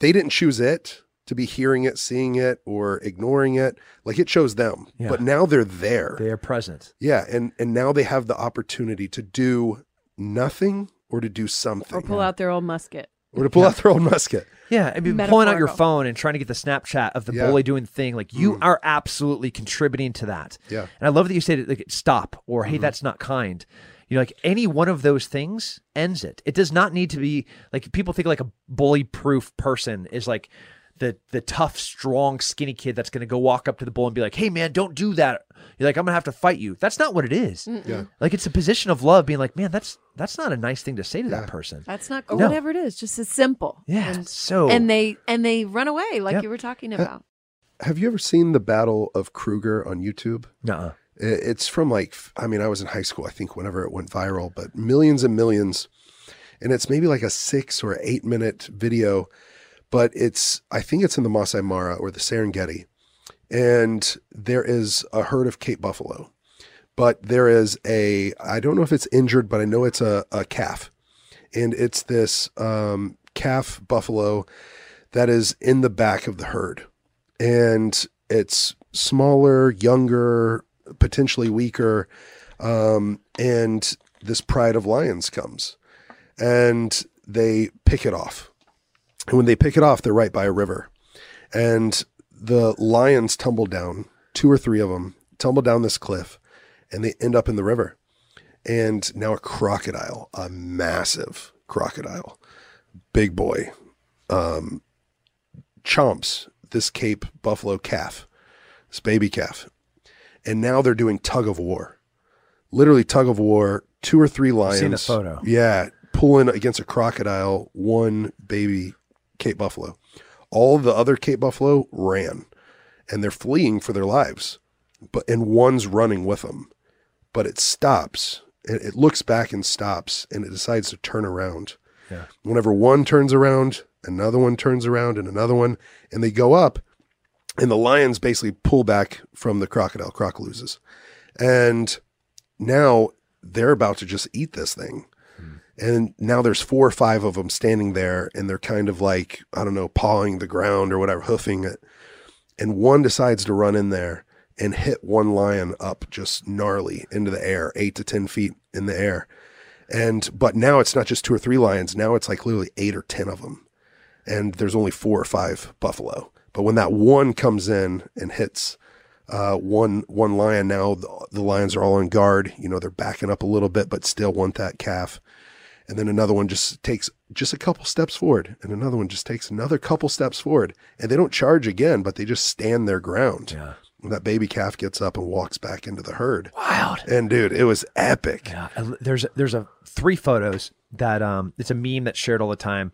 they didn't choose it to be hearing it, seeing it, or ignoring it. Like it chose them, Yeah. but now they're there. They are present. yeah, and and now they have the opportunity to do nothing or to do something or pull out their old musket. Or to pull out their own musket. Yeah, I mean, pulling out your phone and trying to get the Snapchat of the Yeah. bully doing the thing, like you mm. are absolutely contributing to that. Yeah. And I love that you said like stop or hey, mm-hmm. that's not kind. You know, like any one of those things ends it. It does not need to be like people think like a bully proof person is like the the tough, strong, skinny kid that's gonna go walk up to the bull and be like, Hey man, don't do that. You're like, I'm gonna have to fight you. That's not what it is. Yeah. Like it's a position of love being like, man, that's that's not a nice thing to say to that person. That's not or No. whatever it is, just as simple. Yeah. And, so and they and they run away like Yep. you were talking about. Have you ever seen the Battle of Kruger on YouTube? Nuh-uh. I- It's from like, I mean, I was in high school, I think, whenever it went viral, but millions and millions. And it's maybe like a six or eight minute video, but it's, I think it's in the Masai Mara or the Serengeti. And there is a herd of Cape buffalo, but there is a, I don't know if it's injured, but I know it's a, a calf. And it's this um, calf buffalo that is in the back of the herd. And it's smaller, younger, potentially weaker. Um, and this pride of lions comes. And they pick it off. And when they pick it off, they're right by a river. And the lions tumble down, two or three of them tumble down this cliff, and they end up in the river. And now a crocodile, a massive crocodile, big boy, um, chomps this Cape buffalo calf, this baby calf. And now they're doing tug of war. Literally tug of war, two or three lions. seen the photo. Yeah, pulling against a crocodile, one baby Cape buffalo. All the other Cape buffalo ran and they're fleeing for their lives. But and one's running with them. But it stops and it looks back and stops and it decides to turn around. Yeah. Whenever one turns around, another one turns around and another one and they go up and the lions basically pull back from the crocodile croc loses. And now they're about to just eat this thing. And now there's four or five of them standing there and they're kind of like, I don't know, pawing the ground or whatever, hoofing it. And one decides to run in there and hit one lion up just gnarly into the air, eight to 10 feet in the air. And, but now it's not just two or three lions. Now it's like literally eight or 10 of them. And there's only four or five buffalo. But when that one comes in and hits uh, one one lion, now the, the lions are all on guard. You know, they're backing up a little bit, but still want that calf and then another one just takes just a couple steps forward and another one just takes another couple steps forward and they don't charge again but they just stand their ground Yeah. and that baby calf gets up and walks back into the herd Wild. and dude it was epic Yeah, there's there's a three photos that um it's a meme that's shared all the time.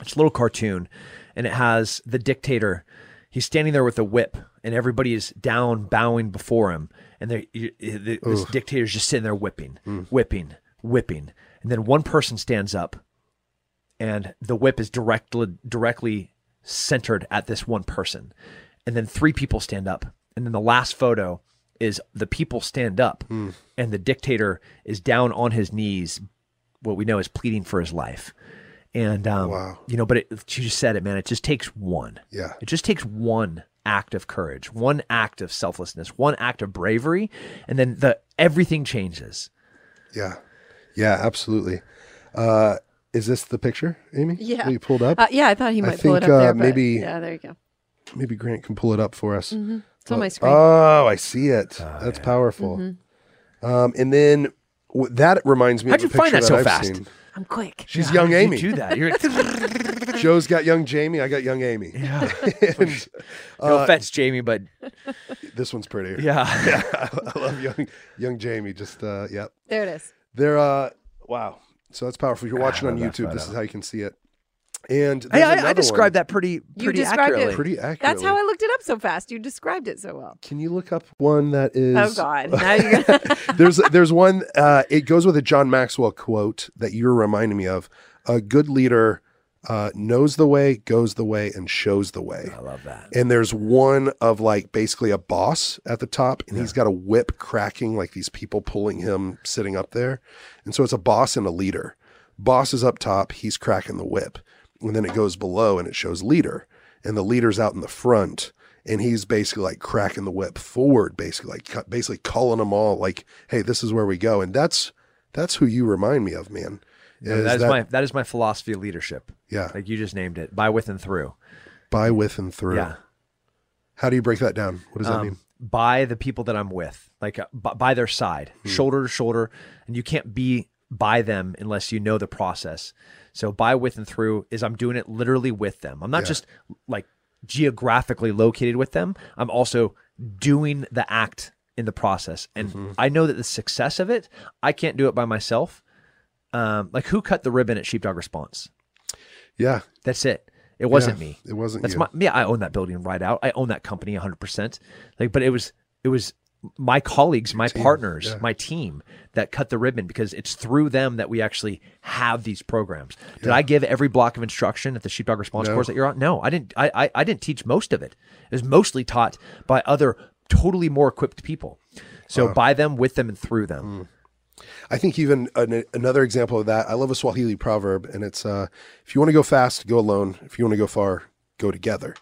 It's a little cartoon, and it has the dictator. He's standing there with a whip, and everybody is down bowing before him, and they y- y- the, this dictator's just sitting there whipping, whipping, whipping, and then one person stands up, and the whip is directly directly centered at this one person, and then three people stand up, and then the last photo is the people stand up, and the dictator is down on his knees, what we know is pleading for his life, and um, Wow. you know, but it, you just said it, man. It just takes one. Yeah. It just takes one act of courage, one act of selflessness, one act of bravery, and then the everything changes. yeah yeah absolutely uh is this the picture amy Yeah. that you pulled up Uh, yeah, I thought he I might pull it up there. uh, maybe- yeah, there you go. maybe grant can pull it up for us It's on my screen. oh i see it that's powerful um and then w- that reminds me How'd of a you find picture that so I've fast? seen. I'm quick. she's young amy You do that. You're like, joe's got young jamie i got young amy yeah. and No offense, Jamie, but this one's prettier yeah. I love young young Jamie. Just uh yep. There it is. They're uh wow. So that's powerful. If you're watching on love that YouTube, this is how you can see it. And Hey, there's I, I another described one, that pretty You pretty described it accurately. pretty accurately. That's how I looked it up so fast. You described it so well. Can you look up one that is Oh God! Now you're gonna. there's there's one uh it goes with a John Maxwell quote that you're reminding me of. A good leader uh knows the way, goes the way, and shows the way. I love that. and there's one of like basically a boss at the top and he's got a whip cracking like these people pulling him sitting up there. And so it's a boss and a leader. Boss is up top he's cracking the whip. And then it goes below and it shows leader. And the leader's out in the front and he's basically like cracking the whip forward basically like basically calling them all like hey this is where we go. And that's that's who you remind me of man And that is my that is my philosophy of leadership. yeah Like you just named it, by with and through. by with and through Yeah. how do you break that down what does that um, mean by the people that I'm with, like uh, b- by their side, Hmm. shoulder to shoulder, and you can't be by them unless you know the process. So by with and through is I'm doing it literally with them. I'm not just like geographically located with them. I'm also doing the act in the process, and Mm-hmm. I know that the success of it, I can't do it by myself. Um, like who cut the ribbon at Sheepdog Response? yeah That's it. It wasn't Yeah, me. it wasn't That's you. my yeah. I own that building right out. I own that company 100. percent Like, but it was it was my colleagues, my partners, yeah. my team that cut the ribbon because it's through them that we actually have these programs. Did I give every block of instruction at the Sheepdog Response No. course that you're on? No, I didn't. I, I I didn't teach most of it. It was mostly taught by other totally more equipped people. So by them, with them, and through them. Mm. I think even an, another example of that, I love a Swahili proverb, and it's uh, if you want to go fast, go alone. If you want to go far, go together.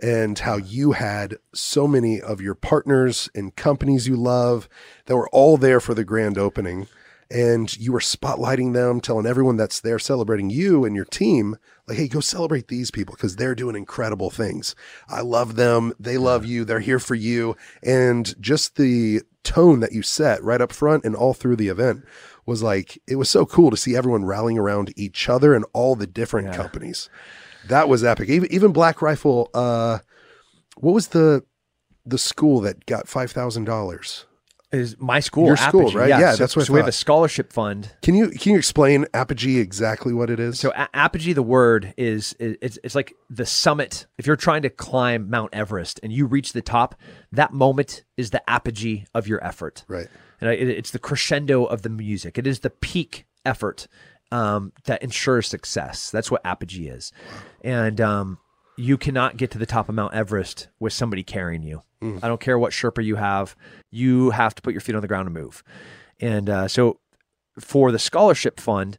And how you had so many of your partners and companies you love that were all there for the grand opening. and you were spotlighting them, telling everyone that's there celebrating you and your team, like, hey, go celebrate these people because they're doing incredible things. I love them. They love you. They're here for you. And just the tone that you set right up front and all through the event was like, it was so cool to see everyone rallying around each other and all the different Yeah. companies. That was epic. Even, even Black Rifle, uh, what was the the school that got five thousand dollars? Is my school Your school, Apogee. right? Yeah, so, that's what so we have a scholarship fund Can you can you explain Apogee exactly what it is? So a- apogee, the word is, is it's, it's like the summit. If you're trying to climb Mount Everest and you reach the top, that moment is the apogee of your effort. right. And it, it's the crescendo of the music. It is the peak effort um, that ensures success. That's what apogee is. And um, you cannot get to the top of Mount Everest with somebody carrying you. I don't care what Sherpa you have. You have to put your feet on the ground and move. And uh, so for the scholarship fund,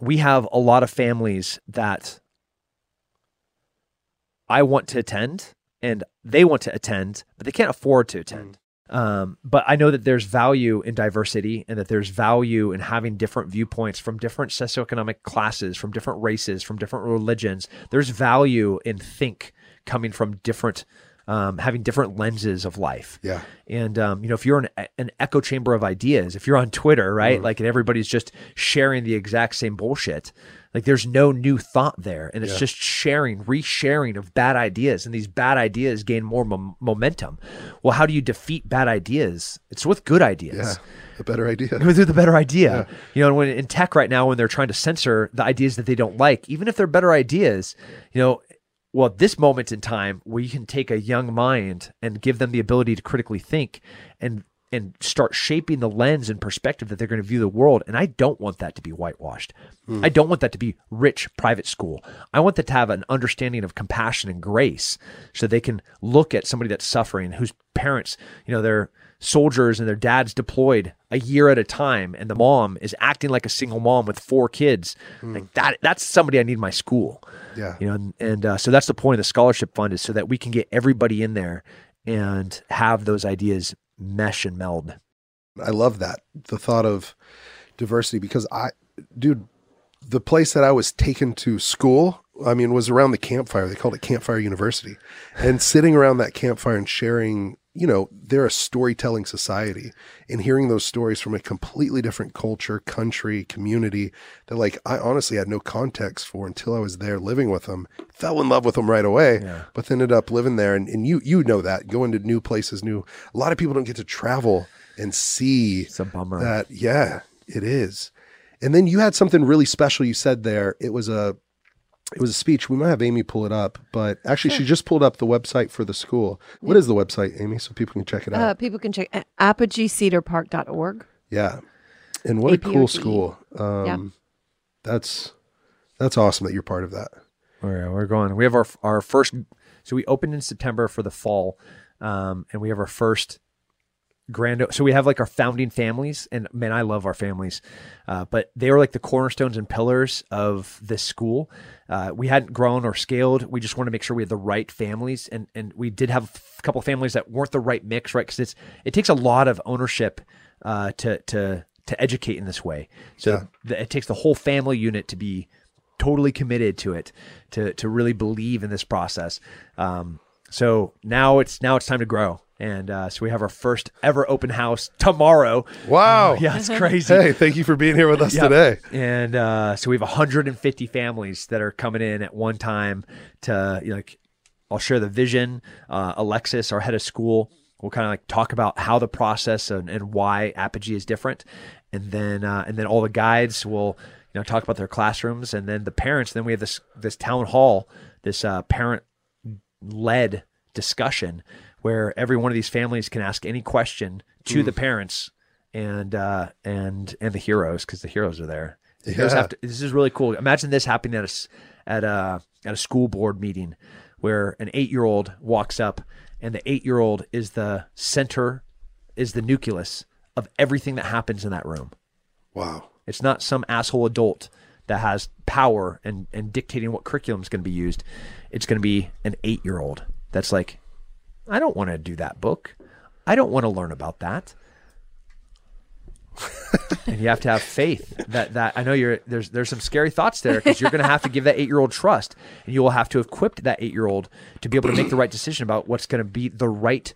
we have a lot of families that I want to attend and they want to attend, but they can't afford to attend. Um, but I know that there's value in diversity and that there's value in having different viewpoints from different socioeconomic classes, from different races, from different religions. There's value in think coming from different, um, having different lenses of life. Yeah. And um, you know, if you're an, an echo chamber of ideas, if you're on Twitter, right, like, and everybody's just sharing the exact same bullshit, like, there's no new thought there, and it's Yeah. just sharing, resharing of bad ideas, and these bad ideas gain more mom- momentum. Well, how do you defeat bad ideas? It's with good ideas Yeah. A better idea. through the better idea. You know, and when in tech right now, when they're trying to censor the ideas that they don't like, even if they're better ideas, you know, well, at this moment in time, we can take a young mind and give them the ability to critically think and and start shaping the lens and perspective that they're going to view the world. And I don't want that to be whitewashed. I don't want that to be rich private school. I want that to have an understanding of compassion and grace so they can look at somebody that's suffering, whose parents, you know, they're soldiers and their dad's deployed a year at a time and the mom is acting like a single mom with four kids like that that's somebody i need in my school Yeah. you know and, and uh, so that's the point of the scholarship fund is so that we can get everybody in there and have those ideas mesh and meld I love that. The thought of diversity because I dude, the place that I was taken to school, I mean, was around the campfire. They called it Campfire University. And sitting around that campfire and sharing, you know, they're a storytelling society and hearing those stories from a completely different culture, country, community that like I honestly had no context for until I was there living with them. Fell in love with them right away, but then ended up living there. And, and you you know that going to new places, new a lot of people don't get to travel and see it's a bummer that yeah it is and then you had something really special you said there it was a it was a speech. We might have amy pull it up but actually she just pulled up the website for the school. What is the website amy so people can check it out? Uh, people can check a- apogeecedarpark.org. yeah. And what a cool school. Um Yeah. that's that's awesome that you're part of that. We're, we're going. We have our our first so we opened in september for the fall um, and we have our first grand so we have like our founding families and man i love our families. Uh, but they were like the cornerstones and pillars of this school. Uh, we hadn't grown or scaled. We just wanted to make sure we had the right families and and we did have a couple families that weren't the right mix right? Because it's it takes a lot of ownership uh, to to to educate in this way. So the, it takes the whole family unit to be totally committed to it to to really believe in this process. Um, so now it's now it's time to grow and uh, so we have our first ever open house tomorrow wow yeah it's crazy hey thank you for being here with us Yep. today And uh, so we have 150 families that are coming in at one time to you know, like I'll share the vision. Uh, Alexis, our head of school, will kind of like talk about how the process and, and why Apogee is different, and then uh, and then all the guides will you know talk about their classrooms, and then the parents. Then we have this this town hall, this uh, parent led discussion where every one of these families can ask any question to the parents and uh, and and the heroes because the heroes are there. The heroes Yeah. have to, this is really cool. Imagine this happening at a at a at a school board meeting where an eight year old walks up and the eight year old is the center, is the nucleus of everything that happens in that room. wow It's not some asshole adult that has power and, and dictating what curriculum is going to be used. It's going to be an eight year old that's like, I don't want to do that book. I don't want to learn about that. and you have to have faith that that I know you're there's there's some scary thoughts there because you're going to have to give that eight year old trust, and you will have to equip that eight year old to be able to make the right decision about what's going to be the right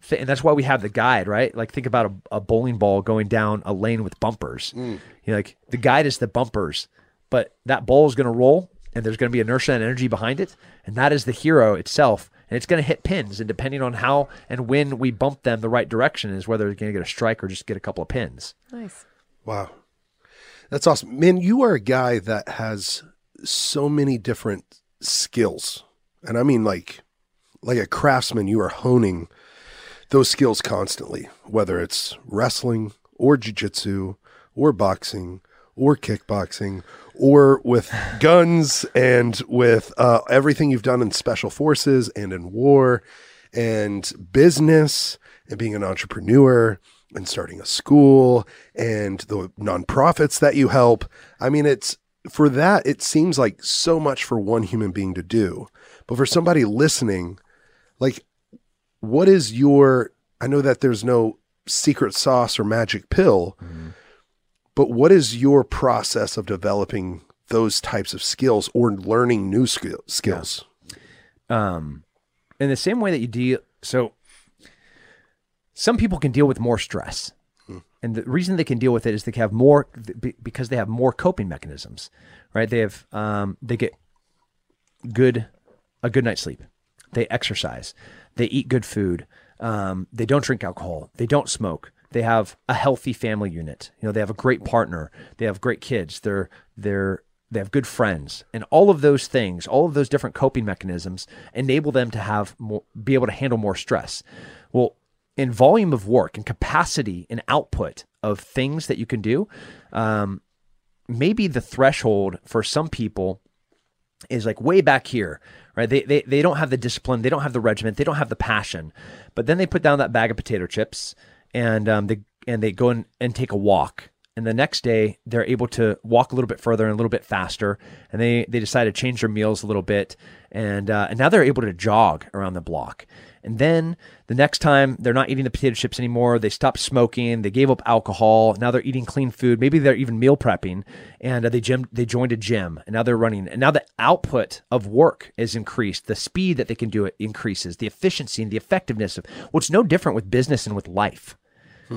fit. And that's why we have the guide, right? Like think about a, a bowling ball going down a lane with bumpers. Mm. You know, like the guide is the bumpers, but that ball is going to roll, and there's going to be inertia and energy behind it, and that is the hero itself. And it's going to hit pins, and depending on how and when we bump them the right direction is whether they're going to get a strike or just get a couple of pins. Nice. Wow. That's awesome. Man, you are a guy that has so many different skills. And I mean like like a craftsman, you are honing those skills constantly, whether it's wrestling or jiu-jitsu or boxing or kickboxing or with guns and with uh, everything you've done in special forces and in war and business and being an entrepreneur and starting a school and the nonprofits that you help. I mean, it's for that, it seems like so much for one human being to do. But for somebody listening, like, what is your, I know that there's no secret sauce or magic pill, but what is your process of developing those types of skills or learning new skill, skills? um, in the same way that you deal. So, some people can deal with more stress, and the reason they can deal with it is they have more because they have more coping mechanisms, right? They have um, they get good a good night's sleep, they exercise, they eat good food, um, they don't drink alcohol, they don't smoke. They have a healthy family unit. You know, they have a great partner. They have great kids. They're they're they have good friends, and all of those things, all of those different coping mechanisms, enable them to have more, be able to handle more stress. Well, in volume of work and capacity and output of things that you can do, um, maybe the threshold for some people is like way back here, right? They, they they don't have the discipline, they don't have the regiment, they don't have the passion, but then they put down that bag of potato chips and um, they and they go in and take a walk. And the next day, they're able to walk a little bit further and a little bit faster. And they they decide to change their meals a little bit, and uh, and now they're able to jog around the block. And then the next time they're not eating the potato chips anymore. They stopped smoking. They gave up alcohol. Now they're eating clean food. Maybe they're even meal prepping. And uh, they gym. They joined a gym. And now they're running. And now the output of work is increased. The speed that they can do it increases. The efficiency and the effectiveness of. What's no different with business and with life.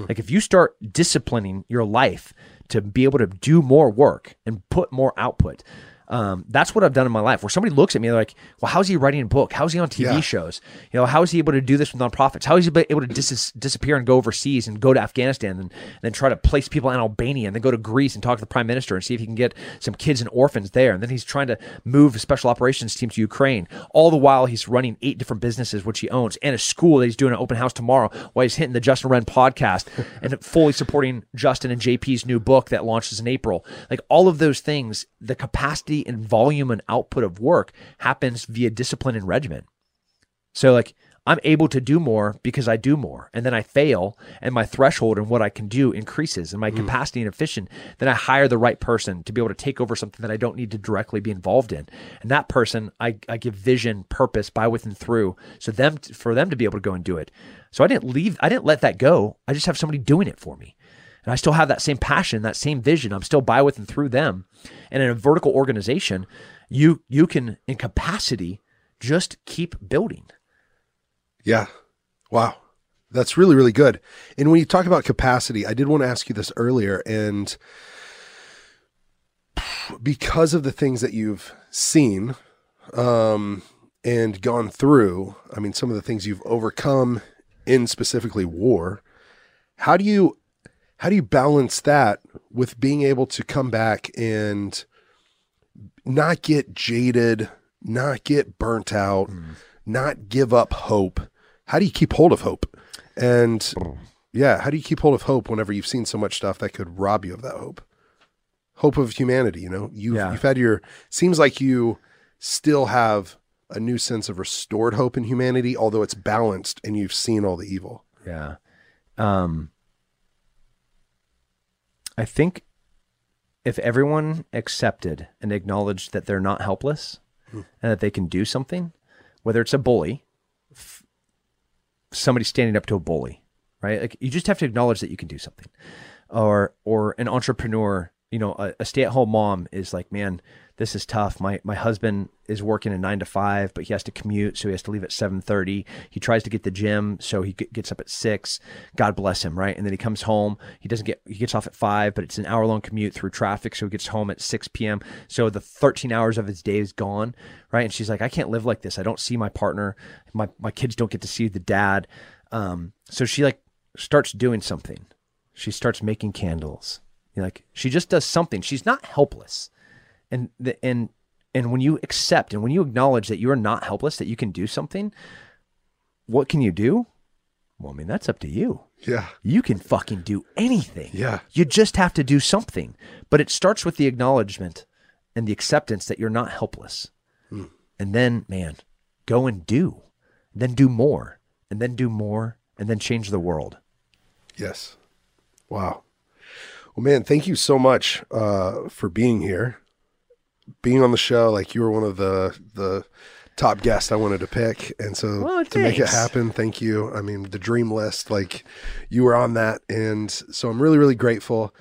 Like if you start disciplining your life to be able to do more work and put more output, um, that's what I've done in my life. Where somebody looks at me, they're like, "Well, how's he writing a book? How's he on TV Yeah. shows? You know, how is he able to do this with nonprofits? How is he able to dis- disappear and go overseas and go to Afghanistan and, and then try to place people in Albania and then go to Greece and talk to the prime minister and see if he can get some kids and orphans there? And then he's trying to move a special operations team to Ukraine. All the while, he's running eight different businesses which he owns and a school that he's doing an open house tomorrow while he's hitting the Justin Wren podcast and fully supporting Justin and JP's new book that launches in April. Like all of those things, the capacity and volume and output of work happens via discipline and regimen. So like I'm able to do more because I do more. And then I fail and my threshold and what I can do increases and my mm. capacity and efficient. Then I hire the right person to be able to take over something that I don't need to directly be involved in. And that person I, I give vision, purpose by with and through. So them for them to be able to go and do it. So I didn't leave I didn't let that go. I just have somebody doing it for me. And I still have that same passion, that same vision. I'm still by with and through them. And in a vertical organization, you you can in capacity just keep building. Yeah. Wow. That's really, really good. And when you talk about capacity, I did want to ask you this earlier. And because of the things that you've seen um, and gone through, I mean, some of the things you've overcome in specifically war, how do you how do you balance that with being able to come back and not get jaded, not get burnt out, not give up hope? How do you keep hold of hope? And yeah, how do you keep hold of hope whenever you've seen so much stuff that could rob you of that hope? Hope of humanity, you know. You've Yeah. you've had your seems like you still have a new sense of restored hope in humanity, although it's balanced and you've seen all the evil. Yeah. Um, I think if everyone accepted and acknowledged that they're not helpless and that they can do something, whether it's a bully, f- somebody standing up to a bully, right? Like you just have to acknowledge that you can do something. or or an entrepreneur, you know, a, a stay at home mom is like, man, this is tough. My my husband is working a nine to five, but he has to commute, so he has to leave at seven thirty. He tries to get the gym, so he gets up at six. God bless him, right? And then he comes home. He doesn't get he gets off at five, but it's an hour long commute through traffic, so he gets home at six p.m. So the thirteen hours of his day is gone, right? And she's like, I can't live like this. I don't see my partner. My my kids don't get to see the dad. Um, so she like starts doing something. She starts making candles. Like she just does something. She's not helpless and the, and and when you accept and when you acknowledge that you are not helpless, that you can do something, what can you do? Well, I mean, that's up to you. Yeah. You can fucking do anything. Yeah. You just have to do something. But it starts with the acknowledgement and the acceptance that you're not helpless. Hmm. And then, man, go and do. Then do more. And then do more. And then change the world. Yes. Wow. Well, man, thank you so much uh, for being here being on the show. Like you were one of the the top guests I wanted to pick, and so Well, to make it happen, thank you. I mean, the dream list, like you were on that, and so I'm really really grateful.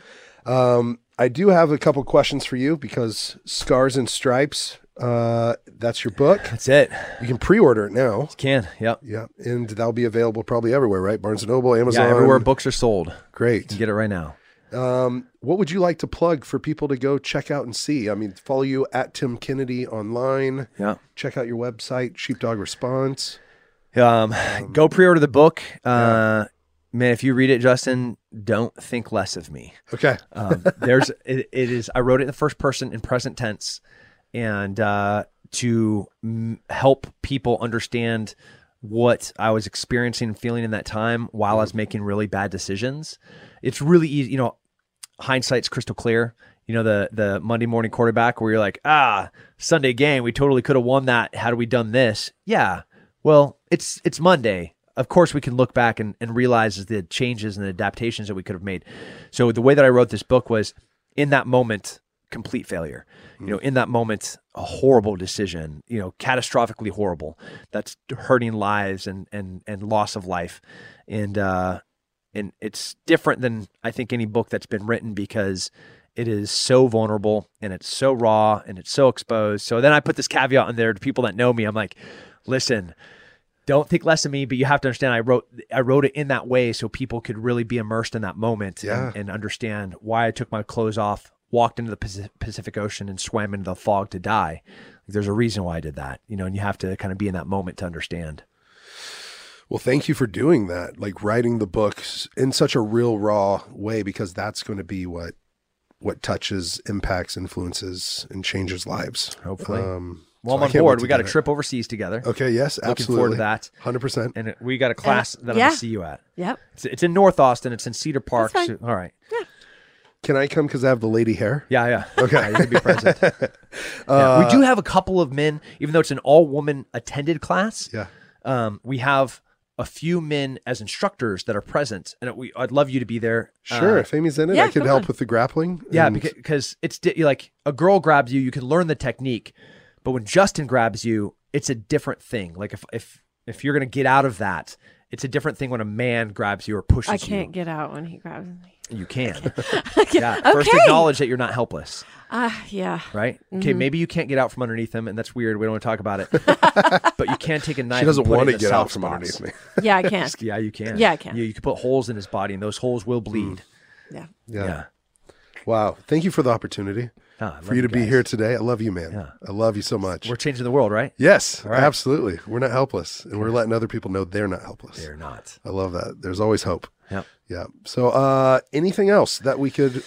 Um, I do have a couple questions for you because Scars and Stripes, uh, that's your book. That's it. You can pre-order it now. You Can. Yep. Yeah, and that'll be available probably everywhere, right? Barnes and Noble, Amazon, Yeah, everywhere books are sold. Great. You can get it right now. Um, what would you like to plug for people to go check out and see? I mean, follow you at Tim Kennedy online. Yeah. Check out your website, Sheepdog Response. Um, go pre-order the book. Uh, man, if you read it, Justin, don't think less of me. Okay. Um, there's it, it is. I wrote it in the first person in present tense, and uh, to m- help people understand what I was experiencing and feeling in that time while I was making really bad decisions. It's really easy, you know. Hindsight's crystal clear. You know the the Monday morning quarterback where you're like, ah, Sunday game, we totally could have won that. Had we done this? Yeah. Well, it's it's Monday. Of course, we can look back and, and realize the changes and the adaptations that we could have made. So the way that I wrote this book was in that moment, complete failure. You know, in that moment, a horrible decision. You know, catastrophically horrible. That's hurting lives and and and loss of life. And uh, and it's different than I think any book that's been written because it is so vulnerable and it's so raw and it's so exposed. So then I put this caveat in there to people that know me. I'm like, listen, don't think less of me, but you have to understand I wrote I wrote it in that way so people could really be immersed in that moment Yeah. and, and understand why I took my clothes off, walked into the Pacific Ocean and swam into the fog to die. There's a reason why I did that, you know, and you have to kind of be in that moment to understand. Well, thank you for doing that, like writing the books in such a real, raw way, because that's going to be what what touches, impacts, influences, and changes lives. Hopefully. Um, Well, so I I'm on board. We got get a it. trip overseas together. Okay. Yes. Looking absolutely. forward to that. Hundred percent. And we got a class that I'm going to see you at. Yep. It's, it's in North Austin. It's in Cedar Park. fine. So- all right. Yeah. Can I come because I have the lady hair? Yeah, yeah. Okay. Yeah, you can be present. Yeah. We do have a couple of men, even though it's an all woman attended class. Yeah. Um, we have a few men as instructors that are present, and we I'd love you to be there. Sure. Uh, if Amy's in it, yeah, I could help on. with the grappling. yeah, and- because it's di- like a girl grabs you, you can learn the technique, but when Justin grabs you, it's a different thing. Like if if if you're gonna get out of that, it's a different thing when a man grabs you or pushes you. I can't get out when he grabs me. You can. Okay. Yeah. First, acknowledge that you're not helpless. Ah, yeah. right? Mm-hmm. Okay, maybe you can't get out from underneath him, and that's weird. We don't want to talk about it. but you can't take a knife. she doesn't and put it want to get out from spots. underneath me. Yeah, I can. Yeah, you can. Yeah, I can. You, you can put holes in his body, and those holes will bleed. Yeah. Yeah. Yeah. Wow. Thank you for the opportunity I for you to be here today. I love you, man. Yeah. I love you so much. We're changing the world, right? yes, right. absolutely. We're not helpless, and we're letting other people know they're not helpless. They're not. I love that. There's always hope. Yep. Yeah. So, uh, anything else that we could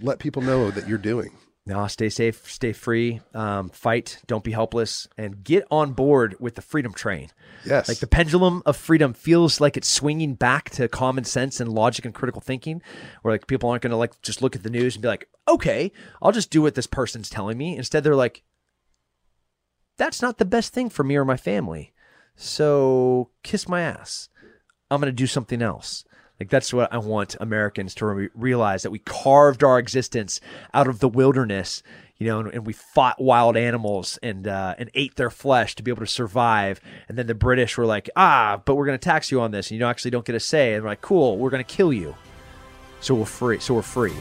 let people know that you're doing? No, stay safe, stay free, um, fight, don't be helpless, and get on board with the freedom train. Yes. Like the pendulum of freedom feels like it's swinging back to common sense and logic and critical thinking, where like people aren't going to like just look at the news and be like, okay, I'll just do what this person's telling me. Instead, they're like, that's not the best thing for me or my family. So kiss my ass. I'm going to do something else. Like that's what I want Americans to re- realize that we carved our existence out of the wilderness, you know, and, and we fought wild animals and uh, and ate their flesh to be able to survive. And then the British were like, ah, but we're going to tax you on this, and you actually don't get a say. And we're like, cool, we're going to kill you. So we're free. So we're free.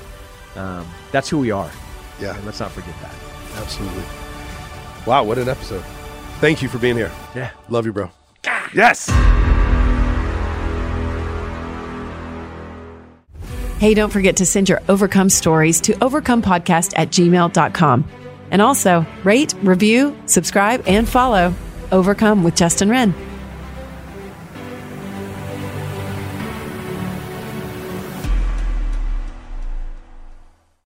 Um, that's who we are. Yeah, And let's not forget that. absolutely. Wow, what an episode. Thank you for being here. Yeah. Love you, bro. Yes. Hey, don't forget to send your overcome stories to overcomepodcast at gmail.com. And also rate, review, subscribe, and follow Overcome with Justin Wren.